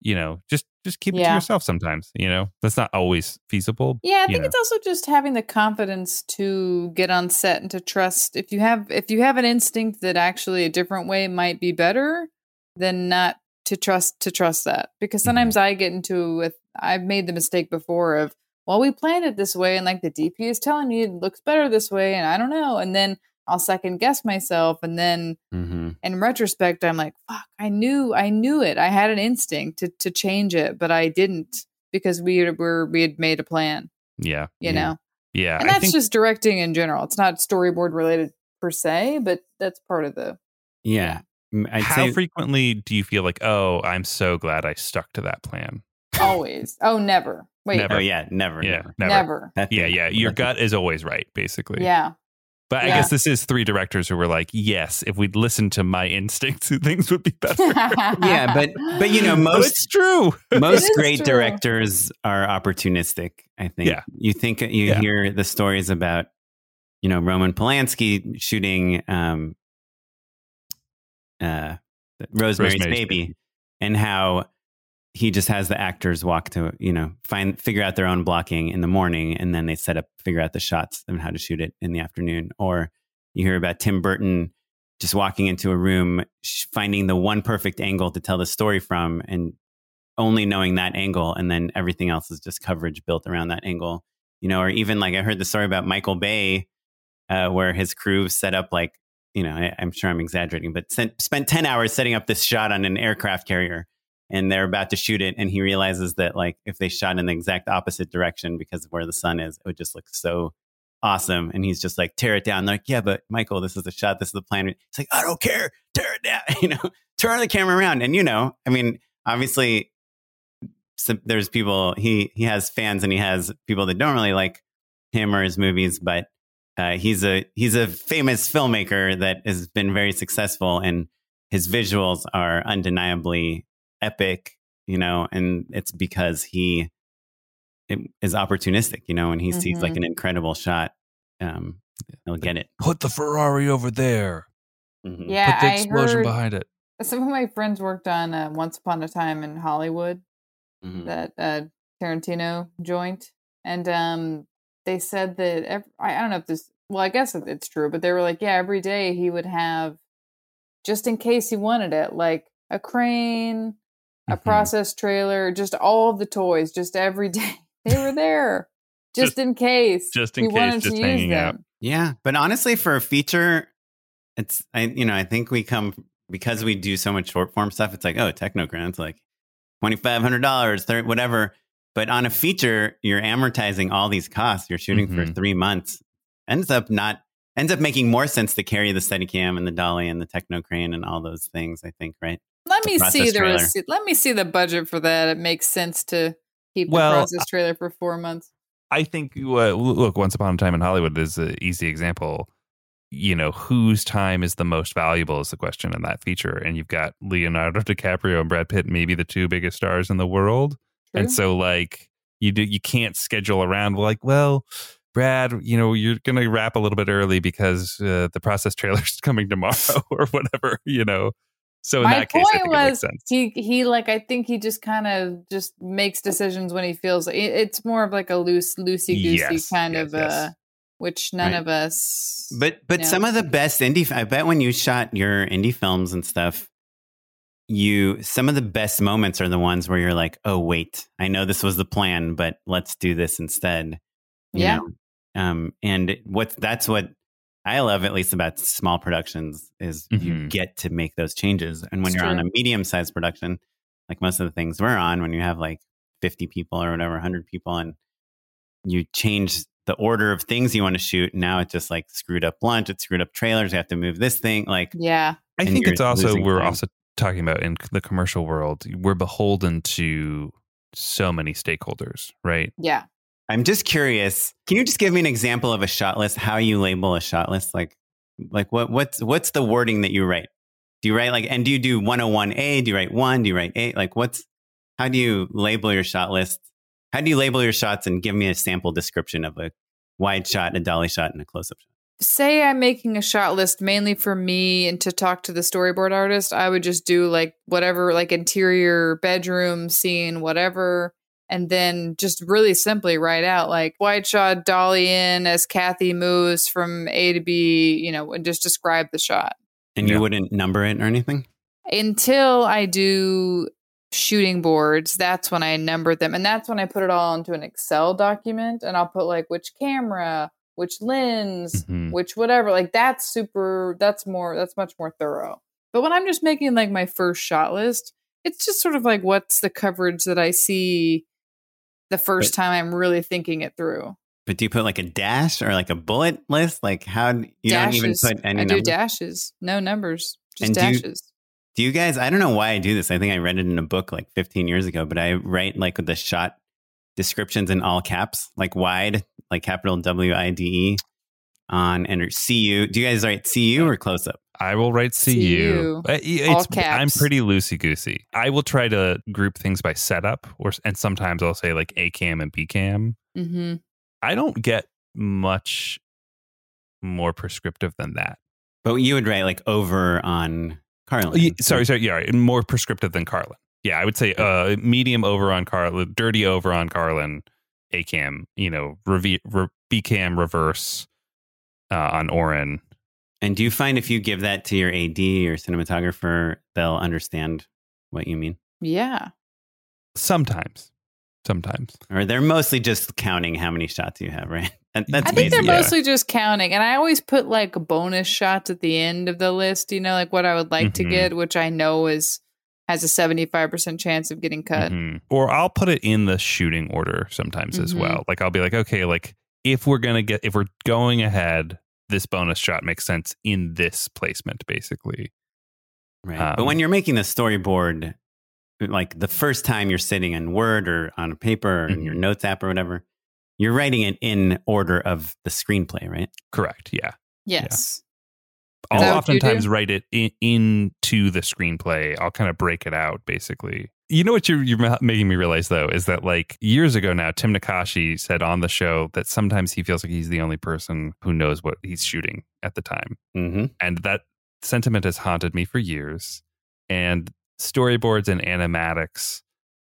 You know, just just keep it to yourself. Sometimes, you know, that's not always feasible. Yeah, I think know. it's also just having the confidence to get on set and to trust. If you have if you have an instinct that actually a different way might be better, then not to trust to trust that. Because Mm-hmm. sometimes I get into with I've made the mistake before of well, we planned it this way, and like the DP is telling me it looks better this way, and I don't know. And then I'll second guess myself, and then Mm-hmm. in retrospect, I'm like, fuck, I knew, I knew it. I had an instinct to to change it, but I didn't because we were we had made a plan, Yeah. you Yeah. know. Yeah. And I that's think just directing in general. It's not storyboard related per se, but that's part of the. Yeah. I'd how say frequently do you feel like, oh, I'm so glad I stuck to that plan? Always. Oh, never. Wait, Never. Oh yeah, never. Yeah. never. Never. never. Yeah, yeah. Your gut is always right, basically. Yeah. But I guess this is three directors who were like, yes, if we'd listened to my instincts, things would be better. Yeah, but but you know But most it's true. most is great true. directors are opportunistic. I think. Yeah. You think you Yeah. hear the stories about, you know, Roman Polanski shooting um, uh, Rosemary's, Rosemary's Baby, Baby. and how he just has the actors walk to you know find figure out their own blocking in the morning, and then they set up figure out the shots and how to shoot it in the afternoon. Or you hear about Tim Burton just walking into a room, finding the one perfect angle to tell the story from, and only knowing that angle, and then everything else is just coverage built around that angle. You know, or even like I heard the story about Michael Bay, uh, where his crew set up like, you know, I, I'm sure I'm exaggerating, but sent, spent 10 hours setting up this shot on an aircraft carrier and they're about to shoot it. And he realizes that like if they shot in the exact opposite direction because of where the sun is, it would just look so awesome. And he's just like, tear it down. Like, yeah, but Michael, this is the shot. This is the plan. It's like, I don't care. Tear it down. You know, turn the camera around. And, you know, I mean, obviously there's people he he has fans and he has people that don't really like him or his movies, but uh, he's a he's a famous filmmaker that has been very successful, and his visuals are undeniably epic. You know, and it's because he it is opportunistic. You know, and he sees like Mhm. an incredible shot, um, he'll get it. Put the Ferrari over there. Mhm. Yeah, Put the I explosion heard behind it. some of my friends worked on uh, Once Upon a Time in Hollywood, Mhm. that uh, Tarantino joint, and um, they said that ev I, I don't know if this. Well, I guess it's true, but they were like, yeah, every day he would have, just in case he wanted it, like a crane, a Mhm. process trailer, just all of the toys, just every day they were there, just, Just- in case, just in he case, wanted just to hanging use out. Yeah, but honestly, for a feature, it's I you know I think we come because we do so much short form stuff. It's like oh, Technocrane, it's like twenty five hundred dollars, whatever. But on a feature, you're amortizing all these costs. You're shooting for Mhm. three months. Ends up not ends up making more sense to carry the Steadicam and the dolly and the Technocrane and all those things. I think right. Let me process see the trailer. receipt. Let me see the budget for that. It makes sense to keep Well, the process trailer for four months. I think uh, look, Once Upon a Time in Hollywood is an easy example. You know, whose time is the most valuable is the question in that feature. And you've got Leonardo DiCaprio and Brad Pitt, maybe the two biggest stars in the world. True. And so like you do you can't schedule around like, well, Brad, you know, you're going to wrap a little bit early because uh, the process trailer's coming tomorrow or whatever, you know. So in My that case, I point think it makes was sense. he he like I think he just kind of just makes decisions when he feels like it, it's more of like a loose loosey goosey Yes, kind yes, of yes. uh which none Right. of us But but know. some of the best indie I bet when you shot your indie films and stuff you some of the best moments are the ones where you're like, "Oh wait, I know this was the plan, but let's do this instead." You Yeah. know? Um and what that's what I love at least about small productions is you Mhm. get to make those changes. And when It's you're on a medium-sized production, like most of the things we're on when you have like 50 people or whatever, 100 people and you change the order of things you want to shoot. Now it just like screwed up lunch, it screwed up trailers. You have to move this thing. Like, yeah I think it's also we're time. also talking about in the commercial world, we're beholden to so many stakeholders, right? yeah I'm just curious. Can you just give me an example of a shot list? How you label a shot list? Like, like what what's what's the wording that you write? Do you write like and do you do 101A? Do you write one? Do you write eight? Like what's how do you label your shot list? How do you label your shots and give me a sample description of a wide shot, a dolly shot, and a close up shot? say I'm making a shot list mainly for me and to talk to the storyboard artist, I would just do like whatever, like interior bedroom scene, whatever. And then just really simply write out like wide shot dolly in as Kathy moves from A to B, you know, and just describe the shot And Yeah. you wouldn't number it or anything? until I do shooting boards, that's when I number them. And that's when I put it all into an Excel document and I'll put like which camera, which lens, Mhm. which whatever. Like that's super, that's more, that's much more thorough. But when I'm just making like my first shot list, it's just sort of like what's the coverage that I see the first time I'm really thinking it through. But do you put like a dash or like a bullet list? Like how you don't even put any I do numbers? dashes, no numbers, just And do you- dashes. Do you guys? I don't know why I do this. I think I read it in a book like 15 years ago, but I write like the shot descriptions in all caps, like wide, like capital W I D E on and CU. Do you guys write CU or close up? I will write CU. CU. Uh, It's, All I'm pretty loosey goosey. I will try to group things by setup, or and sometimes I'll say like A cam and B cam. hmm I don't get much more prescriptive than that. But you would write like over on Carlin. Ye- sorry, sorry, yeah, right, more prescriptive than Carlin. Yeah, I would say uh, medium over on Carlin, dirty over on Carlin, A cam, you know, rev- re- B cam reverse uh, on Oren. And do you find if you give that to your AD or cinematographer, they'll understand what you mean? Yeah. Sometimes, sometimes. Or they're mostly just counting how many shots you have, right? That, that's I think they're Yeah. mostly just counting. And I always put like bonus shots at the end of the list, you know, like what I would like to Mhm. get, which I know is has a 75% chance of getting cut. Mhm. Or I'll put it in the shooting order sometimes as Mhm. well. Like I'll be like, okay, like if we're gonna get if we're going ahead, this bonus shot makes sense in this placement, basically. Right. Um, but when you're making the storyboard, like the first time you're sitting in Word or on a paper or in your Mhm. notes app or whatever, you're writing it in order of the screenplay, right? Correct. Yeah. Yes. I'll that what you oftentimes write it in, into the screenplay. I'll kind of break it out, basically. You know what you're, you're making me realize, though, is that like years ago now, Tim Nackashi said on the show that sometimes he feels like he's the only person who knows what he's shooting at the time. Mm-hmm. And that sentiment has haunted me for years. And storyboards and animatics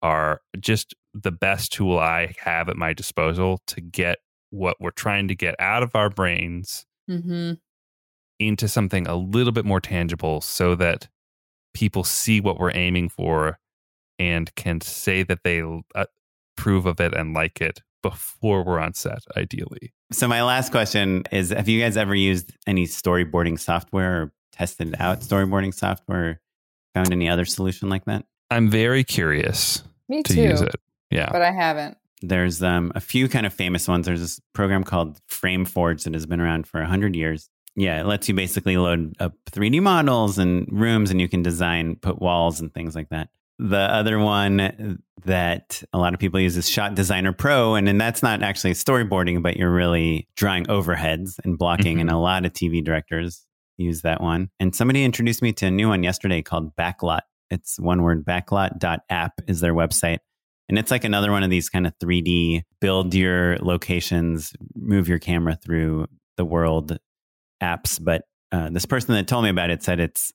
are just the best tool I have at my disposal to get what we're trying to get out of our brains Mm-hmm. into something a little bit more tangible so that people see what we're aiming for and can say that they uh, approve of it and like it before we're on set, ideally. So my last question is: Have you guys ever used any storyboarding software or tested out storyboarding software? Found any other solution like that? I'm very curious Me to too. use it. Yeah. But I haven't. There's um, a few kind of famous ones. There's this program called FrameForge that has been around for 100 years. Yeah, it lets you basically load up 3D models and rooms, and you can design, put walls and things like that. The other one that a lot of people use is Shot Designer Pro, and then that's not actually storyboarding, but you're really drawing overheads and blocking. And a lot of TV directors use that one. And somebody introduced me to a new one yesterday called Backlot. It's one word, backlot.app is their website. And it's like another one of these kind of 3D build your locations, move your camera through the world apps. But uh, this person that told me about it said it's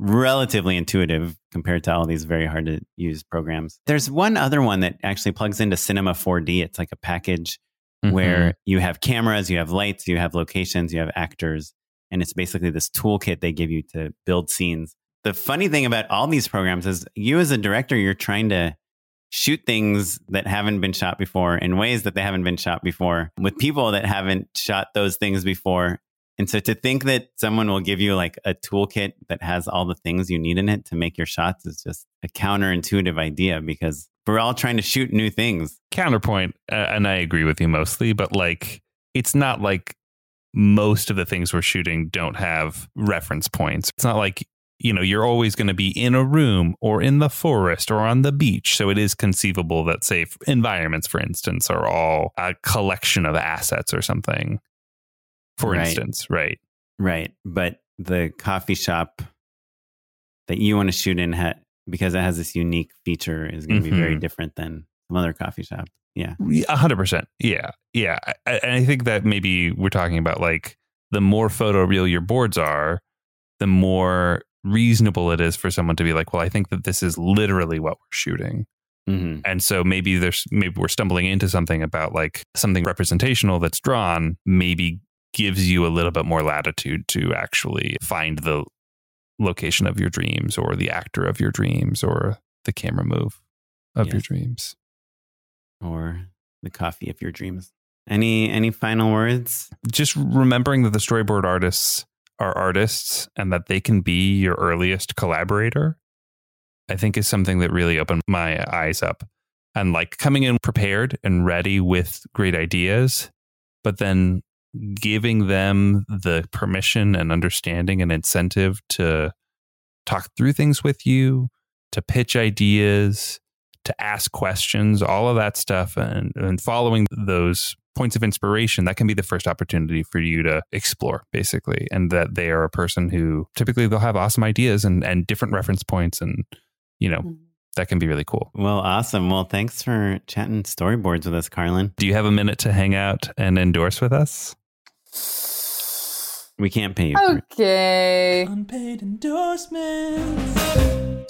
relatively intuitive compared to all these very hard to use programs. There's one other one that actually plugs into Cinema 4D. It's like a package Mm-hmm. where you have cameras, you have lights, you have locations, you have actors, and it's basically this toolkit they give you to build scenes. The funny thing about all these programs is you as a director, you're trying to shoot things that haven't been shot before in ways that they haven't been shot before with people that haven't shot those things before. And so to think that someone will give you like a toolkit that has all the things you need in it to make your shots is just a counterintuitive idea because we're all trying to shoot new things. Counterpoint, uh, and I agree with you mostly, but like it's not like most of the things we're shooting don't have reference points. It's not like you know you're always going to be in a room or in the forest or on the beach so it is conceivable that say environments for instance are all a collection of assets or something for Right. instance right Right. But the coffee shop that you want to shoot in ha- because it has this unique feature is going to be very Mhm. different than some other coffee shop. Yeah. A hundred percent. Yeah. Yeah. I- I- And I think that maybe we're talking about like the more photoreal your boards are, the more reasonable it is for someone to be like, well, I think that this is literally what we're shooting. hmm And so maybe there's maybe we're stumbling into something about like something representational that's drawn, maybe gives you a little bit more latitude to actually find the location of your dreams or the actor of your dreams or the camera move of your dreams. or the coffee of your dreams. Any any final words? Just remembering that the storyboard artists are artists and that they can be your earliest collaborator, I think is something that really opened my eyes up. And like coming in prepared and ready with great ideas, but then giving them the permission and understanding and incentive to talk through things with you, to pitch ideas, to ask questions, all of that stuff, and, and following those points of inspiration, that can be the first opportunity for you to explore, basically. And that they are a person who typically they'll have awesome ideas and, and different reference points. And, you know, mm-hmm. that can be really cool. Well, awesome. Well, thanks for chatting storyboards with us, Carlin. Do you have a minute to hang out and endorse with us? We can't pay you. For it. Okay. Unpaid endorsements.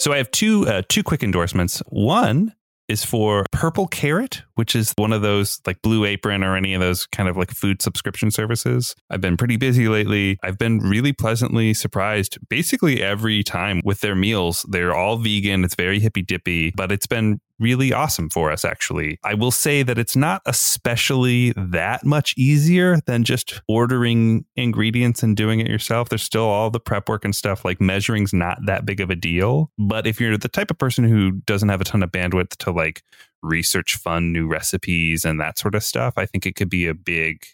So I have two uh, two quick endorsements. One is for Purple Carrot, which is one of those like Blue Apron or any of those kind of like food subscription services. I've been pretty busy lately. I've been really pleasantly surprised basically every time with their meals. They're all vegan. It's very hippy dippy, but it's been really awesome for us actually. I will say that it's not especially that much easier than just ordering ingredients and doing it yourself. There's still all the prep work and stuff like measuring's not that big of a deal, but if you're the type of person who doesn't have a ton of bandwidth to like research fun new recipes and that sort of stuff, I think it could be a big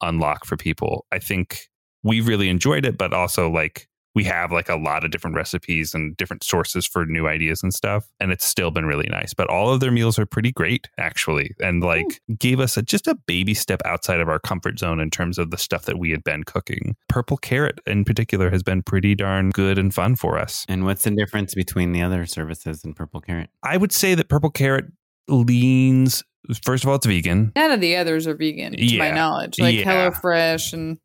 unlock for people. I think we really enjoyed it, but also like we have like a lot of different recipes and different sources for new ideas and stuff. And it's still been really nice. But all of their meals are pretty great, actually. And like gave us a, just a baby step outside of our comfort zone in terms of the stuff that we had been cooking. Purple Carrot in particular has been pretty darn good and fun for us. And what's the difference between the other services and Purple Carrot? I would say that Purple Carrot leans, first of all, it's vegan. None of the others are vegan, to my knowledge. Like Yeah. HelloFresh and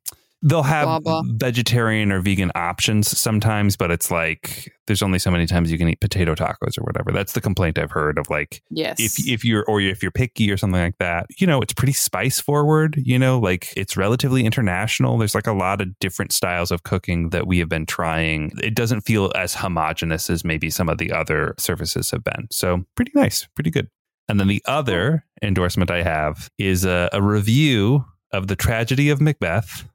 They'll have Blah, blah. vegetarian or vegan options sometimes, but it's like there's only so many times you can eat potato tacos or whatever. That's the complaint I've heard of like yes. if if you're or if you're picky or something like that, you know, it's pretty spice forward, you know, like it's relatively international. There's like a lot of different styles of cooking that we have been trying. It doesn't feel as homogenous as maybe some of the other services have been. So, pretty nice, pretty good. And then the other endorsement I have is a, a review of The Tragedy of Macbeth,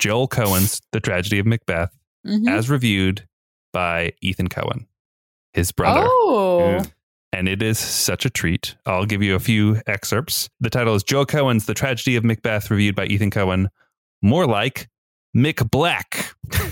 Joel Coen's The Tragedy of Macbeth, Mhm. as reviewed by Ethan Coen, his brother Oh. and it is such a treat. I'll give you a few excerpts. The title is Joel Coen's The Tragedy of Macbeth, reviewed by Ethan Coen. More like Mick Black.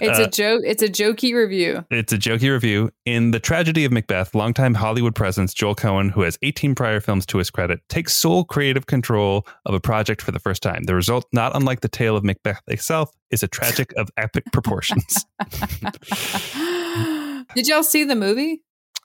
It's Uh, a joke. It's a jokey review. It's a jokey review. In The Tragedy of Macbeth, longtime Hollywood presence Joel Coen, who has 18 prior films to his credit, takes sole creative control of a project for the first time. The result, not unlike the tale of Macbeth itself, is a tragic of epic proportions. Did y'all see the movie?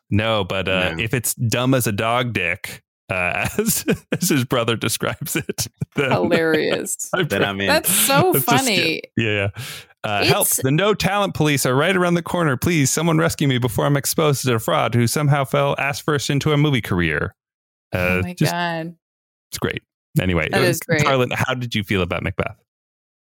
No, but uh, No. if it's dumb as a dog dick, uh, as, as his brother describes it, then Hilarious. I'm Then I'm in. That's so That's just funny. Yeah, yeah. Uh, help! The no talent police are right around the corner. Please, someone rescue me before I'm exposed to a fraud who somehow fell ass first into a movie career. Uh, oh my just, god. It's great. Anyway, That is great. Carlin, how did you feel about Macbeth,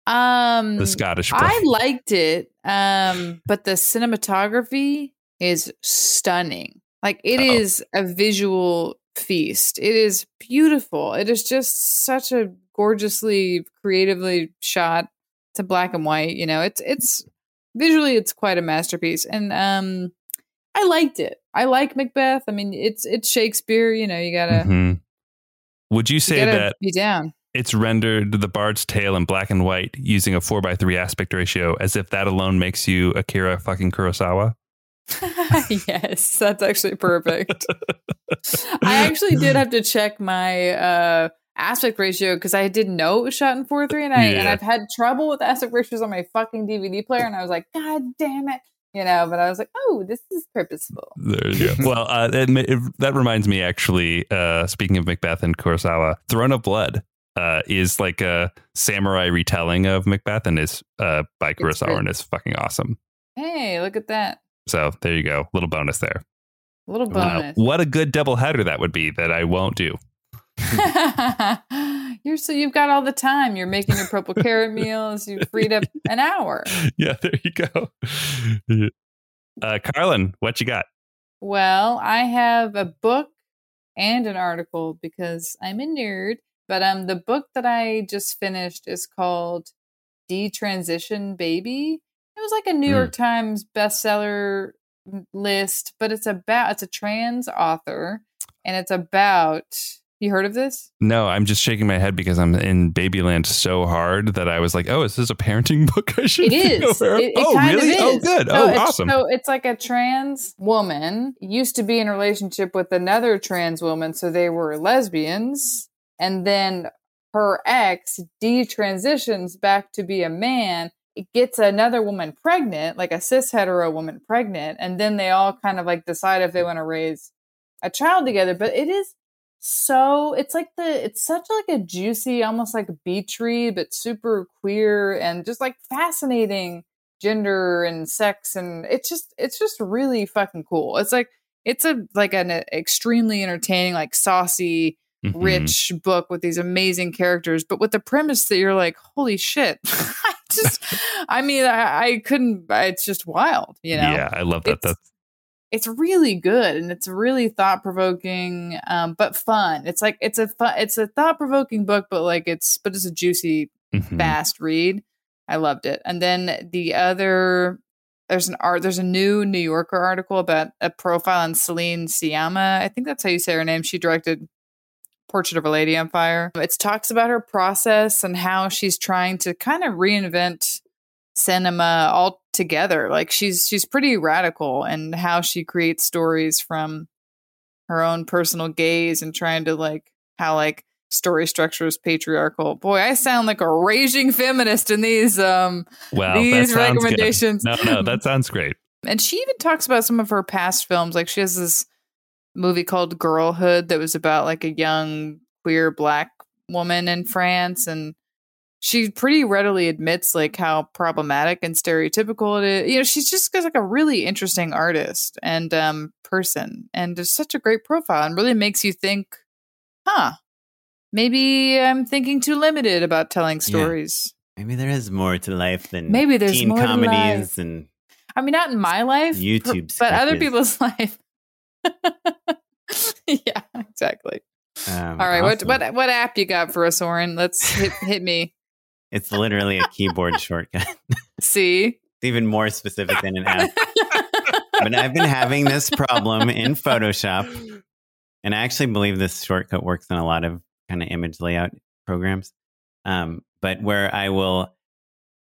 Um, the Scottish? Play. I liked it, um, but the cinematography is stunning. Like it Uh-oh. is a visual feast. It is beautiful. It is just such a gorgeously, creatively shot. A black and white. You know, it's it's visually it's quite a masterpiece, and um, I liked it. I like Macbeth. I mean, it's it's Shakespeare. You know, you gotta Mhm. Would you you say gotta that be down. it's rendered the Bard's Tale in black and white using a four by three aspect ratio, as if that alone makes you Akira fucking Kurosawa? yes, that's actually perfect. I actually did have to check my uh, aspect ratio because I didn't know it was shot in four three, and I and I've had trouble with aspect ratios on my fucking DVD player, and I was like, God damn it, you know. But I was like, oh, this is purposeful. There you go. well, uh, it, it- that reminds me, actually, uh, speaking of Macbeth and Kurosawa, Throne of Blood uh, is like a samurai retelling of Macbeth and is uh, by Kurosawa and is fucking awesome. Hey, look at that So there you go. Little bonus there. little bonus. what a good double header that would be that I won't do. You're so you've got all the time. You're making your purple carrot meals. You freed up an hour. yeah, there you go. Uh, Carlin, what you got? Well, I have a book and an article because I'm a nerd. But um, the book that I just finished is called Detransition Baby. It was like a New Mm. York Times bestseller list, but it's about it's a trans author, and it's about. You heard of this? No, I'm just shaking my head because I'm in Babyland so hard that I was like, "Oh, is this a parenting book?" I should It is. It, it oh, really? Oh, good. So oh, it's, awesome. So it's like a trans woman used to be in a relationship with another trans woman, so they were lesbians, and then her ex detransitions back to be a man. It gets another woman pregnant, like a cis hetero woman pregnant, and then they all kind of like decide if they want to raise a child together. But it is so it's like the it's such like a juicy almost like beach read but super queer and just like fascinating gender and sex and it's just it's just really fucking cool it's like it's a like an extremely entertaining like saucy Mhm. rich book with these amazing characters but with the premise that you're like holy shit i just i mean I, I couldn't it's just wild you know Yeah, I love that. It's- That's it's really good and it's really thought provoking, um, but fun. It's like it's a fun, it's a thought provoking book, but like it's but it's a juicy, mhm. fast read. I loved it. And then the other there's an art there's a new New Yorker article about a profile on Céline Sciamma. I think that's how you say her name. She directed Portrait of a Lady on Fire. It talks about her process and how she's trying to kind of reinvent cinema altogether. Like she's she's pretty radical and how she creates stories from her own personal gaze and trying to like how like story structure is patriarchal. Boy, I sound like a raging feminist in these um well, these sounds good. recommendations. No, no, that sounds great. And she even talks about some of her past films. Like she has this movie called Girlhood that was about like a young queer black woman in France and she pretty readily admits like how problematic and stereotypical it is. You know, she's just like a really interesting artist and um person and just such a great profile and really makes you think, huh, maybe I'm thinking too limited about telling stories. Maybe there is more to life than Maybe there's teen more comedies life. and I mean, not in my life, YouTube but other people's life. yeah, exactly. um, All right, awesome. what what what app you got for us, Oren? Let's hit hit me. It's literally a keyboard shortcut. See, It's even more specific than an app. but I've been having this problem in Photoshop, and I actually believe this shortcut works in a lot of kind of image layout programs. Um, but where I will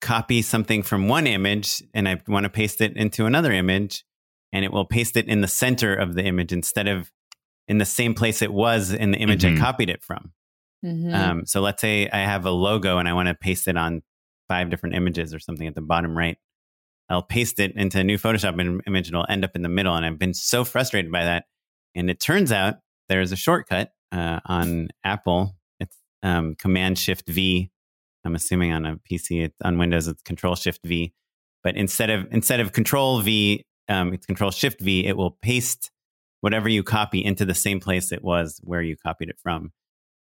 copy something from one image and I want to paste it into another image, and it will paste it in the center of the image instead of in the same place it was in the image Mhm. I copied it from. Mhm. Um, so let's say I have a logo and I want to paste it on five different images or something at the bottom right. I'll paste it into a new Photoshop im- image. It'll end up in the middle. And I've been so frustrated by that. And it turns out there's a shortcut uh, on Apple. It's um, Command Shift V. I'm assuming on a PC, it's, on Windows, it's Control Shift V. But instead of instead of Control V, um, it's Control Shift V. It will paste whatever you copy into the same place it was where you copied it from.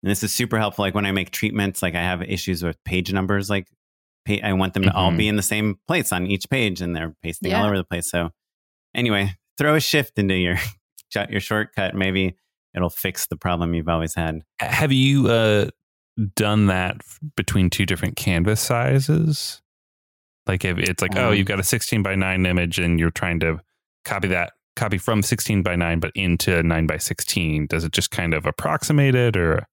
And this is super helpful. Like when I make treatments, like I have issues with page numbers. Like pa- I want them to all Mhm. be in the same place on each page, and they're pasting all over the place. So anyway, throw a shift into your your shortcut. Maybe it'll fix the problem you've always had. Have you uh, done that between two different canvas sizes? Like if it's like, oh, Um, you've got a 16 by 9 image and you're trying to copy that, copy from 16 by 9, but into 9 by 16. Does it just kind of approximate it or?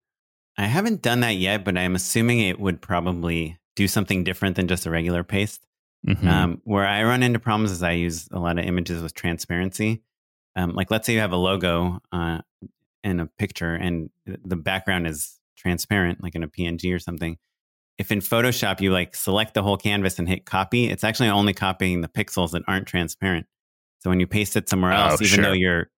I haven't done that yet, but I'm assuming it would probably do something different than just a regular paste. Mhm. Um, where I run into problems is I use a lot of images with transparency. Um, like, let's say you have a logo uh, in a picture and the background is transparent, like in a PNG or something. If in Photoshop you like select the whole canvas and hit copy, it's actually only copying the pixels that aren't transparent. So when you paste it somewhere Oh, else, even sure. though your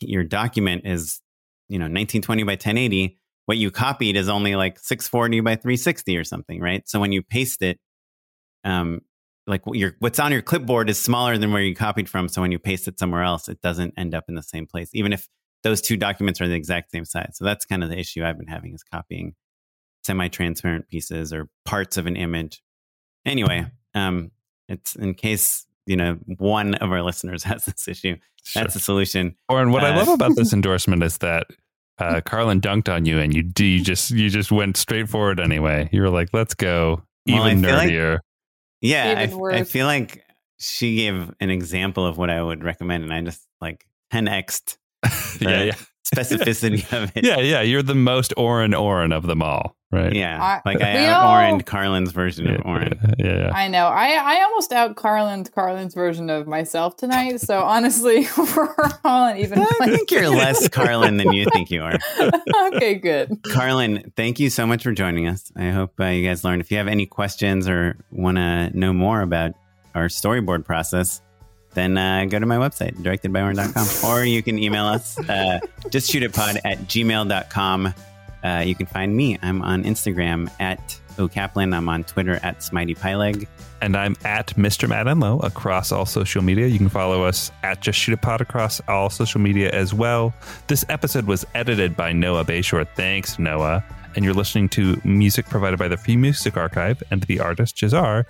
your document is you know 1920 by 1080, what you copied is only like 640 by 360 or something, right? So when you paste it, um, like your what's on your clipboard is smaller than where you copied from. So when you paste it somewhere else, it doesn't end up in the same place, even if those two documents are the exact same size. So that's kind of the issue I've been having is copying semi-transparent pieces or parts of an image. Anyway, um, it's in case you know one of our listeners has this issue. That's the solution. Oren, what I Uh, love about this endorsement is that uh, Carlin dunked on you, and you, d- you just you just went straight forward anyway. You were like, "Let's go Well, I even like- nerdier." Yeah, I, Even I worse. feel like she gave an example of what I would recommend, and I just like 10x yeah, yeah, specificity of it. yeah, yeah. You're the most Oren Oren of them all, right? Yeah, I- like I we out all- orange Carlin's version yeah, of orange. yeah, yeah, yeah. I know. I I almost out Carlin's Carlin's version of myself tonight. So honestly, we're all on even. I playing think you're less Carlin than you think you are. okay, good. Carlin, thank you so much for joining us. I hope uh, you guys learned. If you have any questions or want to know more about our storyboard process, then uh, go to my website, directedbyoren.com, or you can email us, uh, pod at gmail.com. Uh, you can find me. I'm on Instagram at okaplan. I'm on Twitter at smiteypyleg. And I'm at Mr. Matt Enlow across all social media. You can follow us at Just Shoot It Pod across all social media as well. This episode was edited by Noah Bayshore. Thanks, Noah. And you're listening to music provided by the Free Music Archive and the artist Jazar.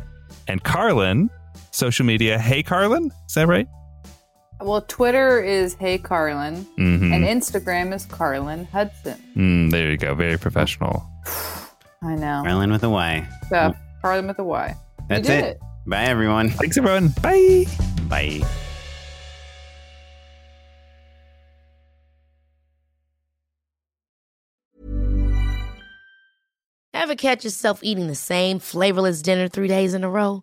And Carlin, social media. Hey, Carlin. Is that right? Well, Twitter is Hey Carlin, Mm-hmm. and Instagram is Carlin Hudson. Mm, there you go. Very professional. I know. Carlin with a Y. So Carlin with a Y. That's you did it. Bye, everyone. Thanks, everyone. Bye. Bye. Ever catch yourself eating the same flavorless dinner three days in a row?